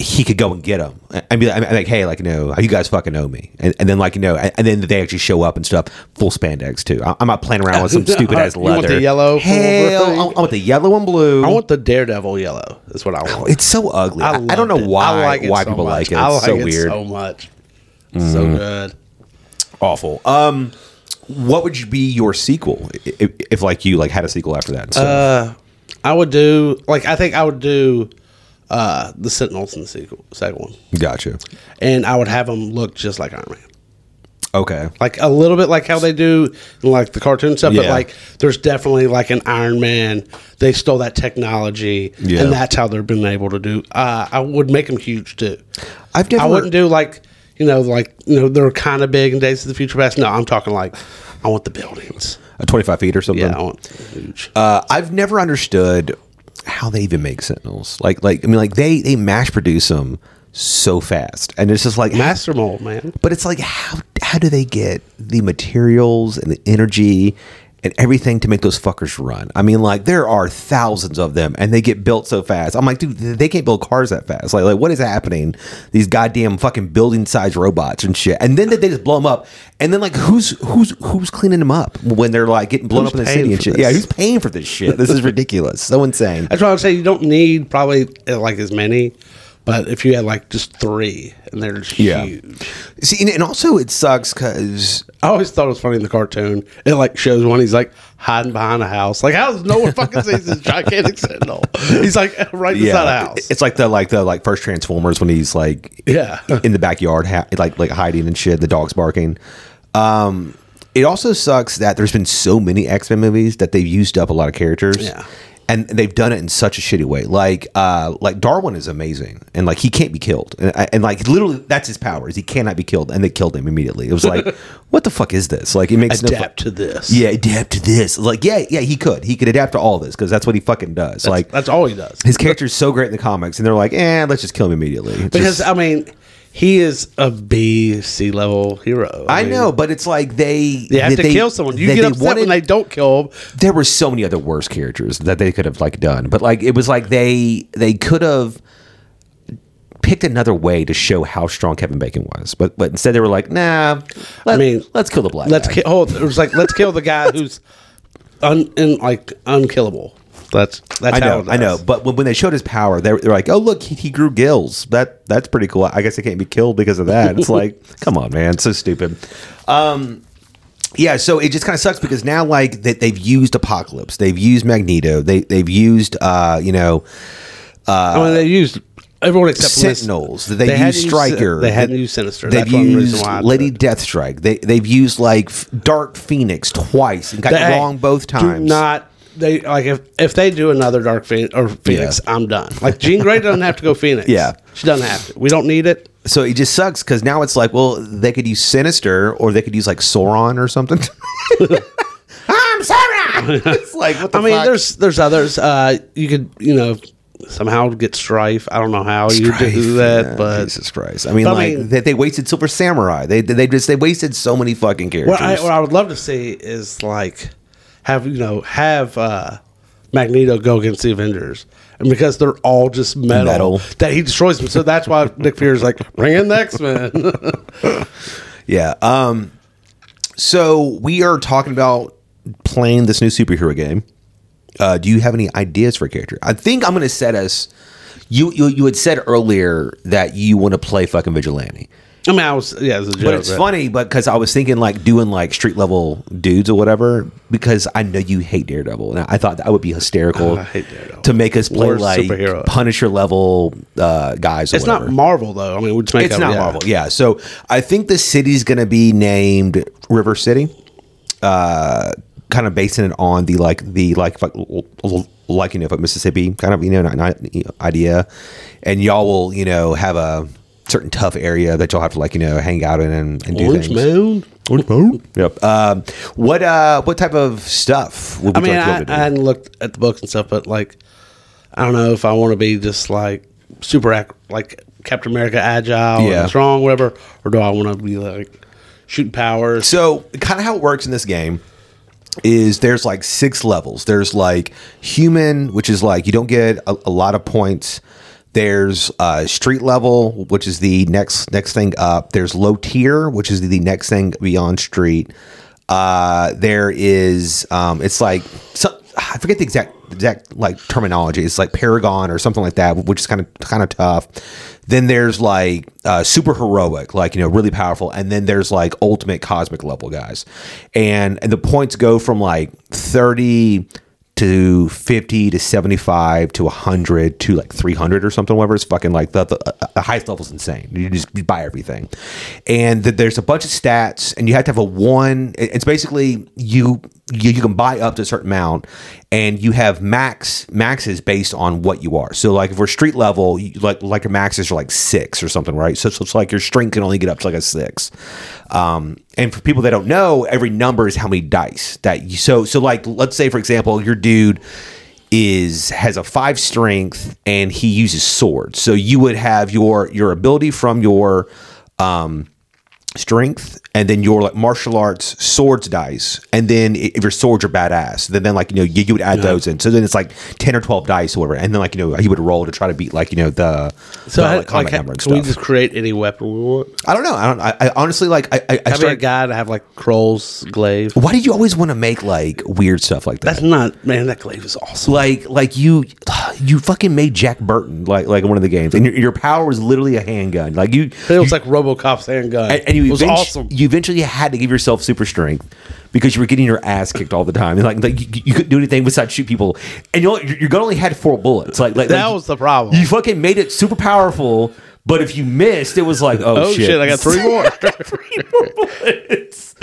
Speaker 1: he could go and get them. I mean, I'm like, hey, like, no, you guys fucking know me, and, and then like, you know, and, then they actually show up and stuff, full spandex too. I- I'm not playing around with some stupid ass
Speaker 2: You want
Speaker 1: leather.
Speaker 2: the yellow
Speaker 1: Hell, I. Want the yellow and blue.
Speaker 2: I want the Daredevil yellow. That's what I want.
Speaker 1: it's so ugly. I, I don't know why
Speaker 2: like
Speaker 1: why
Speaker 2: so
Speaker 1: people
Speaker 2: much.
Speaker 1: like it.
Speaker 2: I like
Speaker 1: so
Speaker 2: it
Speaker 1: weird,
Speaker 2: so much. So good.
Speaker 1: awful. Um, what would you be your sequel if, if like you like had a sequel after that? So,
Speaker 2: Uh, I would do like I think I would do uh the Sentinels in the sequel, second one,
Speaker 1: gotcha.
Speaker 2: and I would have them look just like Iron Man.
Speaker 1: Okay.
Speaker 2: like a little bit like how they do in like the cartoon stuff, but
Speaker 1: Yeah.
Speaker 2: like there's definitely like an Iron Man. They stole that technology,
Speaker 1: Yeah.
Speaker 2: and that's how they're been able to do. Uh, I would make them huge too.
Speaker 1: I've never.
Speaker 2: I wouldn't do like you know like you know they're kind of big in Days of the Future Past. No, I'm talking like I want the buildings.
Speaker 1: a 25 feet or something.
Speaker 2: Yeah, I want huge.
Speaker 1: Uh, I've never understood how they even make Sentinels. Like, like I mean, like they they mass produce them so fast, and it's just like
Speaker 2: Master mold, man.
Speaker 1: But it's like how how do they get the materials and the energy and everything to make those fuckers run? I mean, like there are thousands of them, and they get built so fast. I'm like, dude, they can't build cars that fast. Like, like what is happening? These goddamn fucking building size robots and shit, and then they just blow them up. And then like, who's who's who's cleaning them up when they're like getting blown
Speaker 2: Who's
Speaker 1: up in the city and shit?
Speaker 2: this?
Speaker 1: Yeah, who's paying for this shit? This is ridiculous. So insane.
Speaker 2: That's why I would say you don't need probably uh, like as many, but if you had like just three and they're just
Speaker 1: Yeah.
Speaker 2: huge.
Speaker 1: See, and, and also it sucks because
Speaker 2: I always thought it was funny in the cartoon. It like shows one he's like hiding behind a house. Like how does no one fucking sees this gigantic sentinel? He's like right beside a house.
Speaker 1: It's like the like the like first Transformers when he's like
Speaker 2: Yeah.
Speaker 1: in the backyard ha- like like hiding and shit. The dog's barking. Um, it also sucks that there's been so many X Men movies that they've used up a lot of characters.
Speaker 2: Yeah.
Speaker 1: And they've done it in such a shitty way. Like, uh, like Darwin is amazing, and like he can't be killed, and, and like literally that's his power is he cannot be killed, and they killed him immediately. It was like, what the fuck is this? Like, it makes no fu-
Speaker 2: Adapt to this.
Speaker 1: yeah, adapt to this. Like, yeah, yeah, he could. He could adapt to all this because that's what he fucking does. like,
Speaker 2: that's all he does.
Speaker 1: his character's so great in the comics, and they're like, eh, let's just kill him immediately. It's
Speaker 2: Because
Speaker 1: just-
Speaker 2: I mean, he is a B C level hero.
Speaker 1: I
Speaker 2: mean,
Speaker 1: know, but it's like they
Speaker 2: They have to kill someone. You get
Speaker 1: they
Speaker 2: upset
Speaker 1: wanted-
Speaker 2: when they don't kill him.
Speaker 1: there were so many other worse characters that they could have like done but like it was like they they could have picked another way to show how strong Kevin Bacon was but but instead they were like nah let,
Speaker 2: I mean,
Speaker 1: let's kill the black
Speaker 2: Let's
Speaker 1: guy.
Speaker 2: kill. Hold, it was like let's kill the guy who's un, in, like unkillable. That's that's
Speaker 1: I
Speaker 2: how
Speaker 1: know,
Speaker 2: it
Speaker 1: I know, but when, when they showed his power, they're, they're like, "Oh, look, he, he grew gills. That that's pretty cool. I guess he can't be killed because of that." It's like, come on, man, so stupid. Um, yeah, so it just kind of sucks because now, like, that they've used Apocalypse, they've used Magneto, they they've used, uh, you know,
Speaker 2: I mean, they used everyone except
Speaker 1: Sentinels. They,
Speaker 2: They
Speaker 1: used
Speaker 2: used-
Speaker 1: Stryker.
Speaker 2: they hadn't used Sinister.
Speaker 1: They've used
Speaker 2: why
Speaker 1: Lady Deathstrike. They they've used like Dark Phoenix twice and got
Speaker 2: They-
Speaker 1: it wrong both times.
Speaker 2: Do not. They like if if they do another Dark Phoenix or Phoenix. I'm done. Like Jean Grey doesn't have to go Phoenix.
Speaker 1: Yeah.
Speaker 2: she doesn't have to. We don't need it.
Speaker 1: So it just sucks because now it's like, well, they could use Sinister or they could use like Sauron or something. I'm Sauron. it's like what the
Speaker 2: I mean,
Speaker 1: fuck?
Speaker 2: there's there's others. Uh, you could you know somehow get Strife. I don't know how you
Speaker 1: Strife,
Speaker 2: do that,
Speaker 1: yeah,
Speaker 2: but
Speaker 1: Jesus Christ! I mean,
Speaker 2: But I
Speaker 1: like
Speaker 2: mean-
Speaker 1: they, they wasted Silver Samurai. They they just they wasted so many fucking characters.
Speaker 2: what I what I would love to see is like have you know have uh, Magneto go against the Avengers. And because they're all just metal,
Speaker 1: Metal.
Speaker 2: that he destroys them. So that's why Nick Fury's like, bring in the X Men.
Speaker 1: Yeah. Um. So we are talking about playing this new superhero game. Uh, do you have any ideas for a character? I think I'm going to set us. You, you you had said earlier that you want to play fucking vigilante,
Speaker 2: I mean, I was yeah, it was a joke.
Speaker 1: but it's funny. But because I was thinking like doing like street level dudes or whatever, because I know you hate Daredevil, and I thought that would be hysterical
Speaker 2: Oh,
Speaker 1: to make us play
Speaker 2: Worst
Speaker 1: like
Speaker 2: superhero.
Speaker 1: Punisher level uh, guys. Or
Speaker 2: It's
Speaker 1: whatever.
Speaker 2: not Marvel though. I mean, we just make
Speaker 1: It's
Speaker 2: up-
Speaker 1: not
Speaker 2: yeah.
Speaker 1: Marvel. Yeah. So I think the city's going to be named River City. Uh, kind of basing it on the like the like like, you know Mississippi kind of you know idea, and y'all will you know have a certain tough area that you'll have to like you know hang out in and, and do
Speaker 2: Orange
Speaker 1: things.
Speaker 2: Mound.
Speaker 1: Orange Mound. Yep. Um, what uh what type of stuff would
Speaker 2: I mean, I? I hadn't looked at the books and stuff, but like, I don't know if I want to be just like super ac- like Captain America, agile,
Speaker 1: Yeah.
Speaker 2: and strong, whatever, or do I want to be like shooting powers?
Speaker 1: So, kind of how it works in this game is there's like six levels. There's like human, which is like you don't get a, a lot of points. There's uh, street level, which is the next next thing up. There's low tier, which is the next thing beyond street. Uh, there is um, it's like so, I forget the exact exact like terminology. It's like Paragon or something like that, which is kind of kind of tough. Then there's like uh, super heroic, like you know, really powerful, and then there's like ultimate cosmic level guys, and and the points go from like thirty to 50 to 75 to 100 to like 300 or something whatever it's fucking like the, the, uh, the highest level is insane. You just you buy everything. And th- there's a bunch of stats and you have to have a one it's basically you you, you can buy up to a certain amount and you have max maxes based on what you are. So like if we're street level you, like like your maxes are like six or something right? So, so it's like your strength can only get up to like a six. Um, and for people that don't know every number is how many dice that you so so like let's say for example your dude is has a five strength and he uses swords. So you would have your your ability from your um strength and then your like martial arts swords dice and then if your swords are badass then then like you know you, you would add those in so then it's like 10 or 12 dice or whatever and then like you know you would roll to try to beat like you know the
Speaker 2: so
Speaker 1: the,
Speaker 2: I,
Speaker 1: like, combat
Speaker 2: like, can we just create any weapon we want?
Speaker 1: i don't know i don't i, I honestly like i i, I
Speaker 2: a guy to have like Krull's glaive.
Speaker 1: why did you always want to make like weird stuff like that
Speaker 2: That's not man. That glaive is awesome.
Speaker 1: like like you you fucking made Jack Burton like like one of the games and your, your power was literally a handgun like you
Speaker 2: It was like RoboCop's handgun.
Speaker 1: and, and you
Speaker 2: it was awesome.
Speaker 1: you eventually had to give yourself super strength because you were getting your ass kicked all the time and like, like you, you couldn't do anything besides shoot people and you know, your, your gun only had four bullets like like
Speaker 2: That
Speaker 1: like,
Speaker 2: was the problem.
Speaker 1: you fucking made it super powerful but if you missed it was like oh,
Speaker 2: oh shit. I got three more.
Speaker 1: three more bullets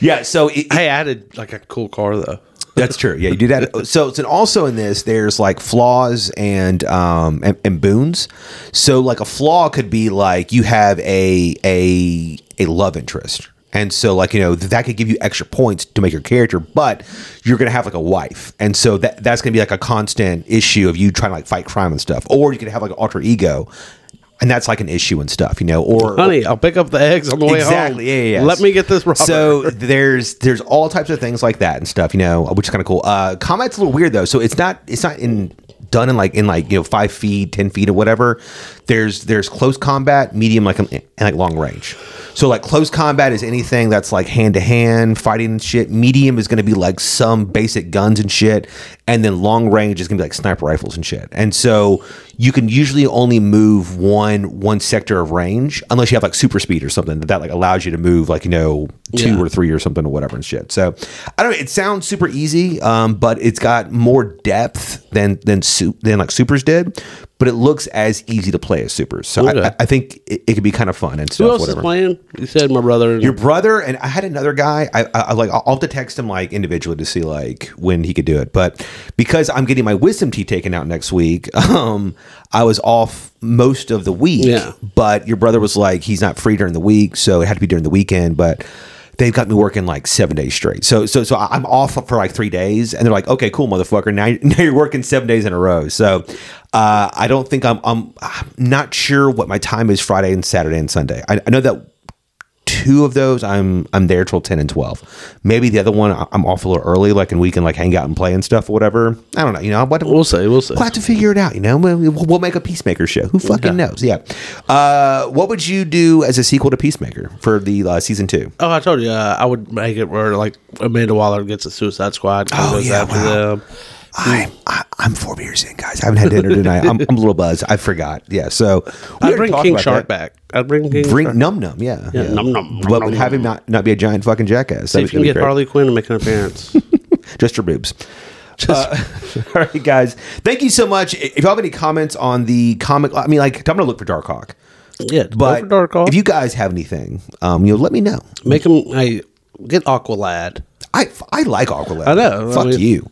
Speaker 1: yeah so it,
Speaker 2: hey, I added like a cool car though.
Speaker 1: That's true. Yeah, you do that. So, so also in this, there's like flaws and um and, and boons. So, like a flaw could be like you have a a a love interest, and so like you know that could give you extra points to make your character, but you're gonna have like a wife, and so that that's gonna be like a constant issue of you trying to like fight crime and stuff. Or you could have like an alter ego. and that's like an issue and stuff, you know. Or
Speaker 2: Honey, I'll pick up the eggs on the way home.
Speaker 1: Exactly. Yeah, yeah, yeah.
Speaker 2: Let me get this.
Speaker 1: So there's there's all types of things like that and stuff, you know, which is kind of cool. Uh, combat's a little weird though, so it's not it's not in done in like in like you know five feet, ten feet, or whatever. There's there's close combat, medium, like and like long range. So like close combat is anything that's like hand to hand fighting and shit. Medium is going to be like some basic guns and shit, and then long range is going to be like sniper rifles and shit. And so you can usually only move one one sector of range unless you have like super speed or something that, that like allows you to move like you know two
Speaker 2: Yeah.
Speaker 1: or three or something or whatever and shit. So I don't know. It sounds super easy, um, but it's got more depth than than than like supers did. But it looks as easy to play as supers. So
Speaker 2: Okay.
Speaker 1: I, I- think it, it could be kind of fun and
Speaker 2: who
Speaker 1: stuff.
Speaker 2: else
Speaker 1: whatever.
Speaker 2: is playing? You said my brother. And
Speaker 1: Your brother and I had another guy. I, I, I like I'll have to text him like individually to see like when he could do it. But because I'm getting my wisdom tea taken out next week, um, I was off most of the week.
Speaker 2: Yeah.
Speaker 1: But your brother was like he's not free during the week, so it had to be during the weekend. But they've got me working like seven days straight. So so so I'm off for like three days, and they're like, okay, cool, motherfucker. Now now you're working seven days in a row. So. Uh, I don't think I'm, I'm. I'm not sure what my time is Friday and Saturday and Sunday. I, I know that two of those I'm I'm there till ten and twelve. Maybe the other one I'm off a little early, like and we can like hang out and play and stuff or whatever. I don't know. You know, what
Speaker 2: We'll see. We'll see.
Speaker 1: We'll have to figure it out. You know, we'll, we'll make a Peacemaker show. Who fucking knows? Yeah. Uh, what would you do as a sequel to Peacemaker for the uh, season two?
Speaker 2: Oh, I told you uh, I would make it where like Amanda Waller gets a Suicide Squad.
Speaker 1: Oh, yeah,
Speaker 2: after
Speaker 1: wow.
Speaker 2: Them.
Speaker 1: I, I I'm four beers in, guys. I haven't had dinner tonight. I'm, I'm a little buzzed. I forgot. Yeah. So already
Speaker 2: bring King Shark back. I'd bring King
Speaker 1: Bring Num Num. Yeah.
Speaker 2: Yeah, Num Num,
Speaker 1: But
Speaker 2: Num
Speaker 1: have him
Speaker 2: Num.
Speaker 1: not not be a giant fucking jackass.
Speaker 2: See if you can get
Speaker 1: great.
Speaker 2: Harley Quinn to make an appearance.
Speaker 1: just your boobs. Uh, all right, guys. Thank you so much. If you have any comments on the comic, I mean, like, I'm gonna look for Darkhawk.
Speaker 2: yeah,
Speaker 1: But
Speaker 2: but for Darkhawk.
Speaker 1: if you guys have anything, um, you know, let me know.
Speaker 2: make him, I get Aqualad.
Speaker 1: I I like Aqualad.
Speaker 2: I know, I
Speaker 1: Fuck
Speaker 2: mean-
Speaker 1: you.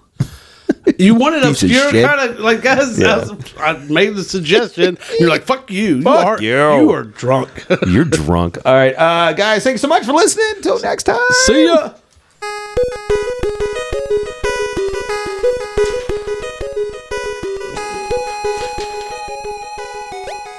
Speaker 2: You wanted obscure kind of like guys. Yeah. I, I, made the suggestion. you're like, "Fuck you! You
Speaker 1: Fuck
Speaker 2: are
Speaker 1: you.
Speaker 2: you are drunk.
Speaker 1: you're drunk." All right, uh, guys. Thanks so much for listening. Until next time.
Speaker 2: See ya.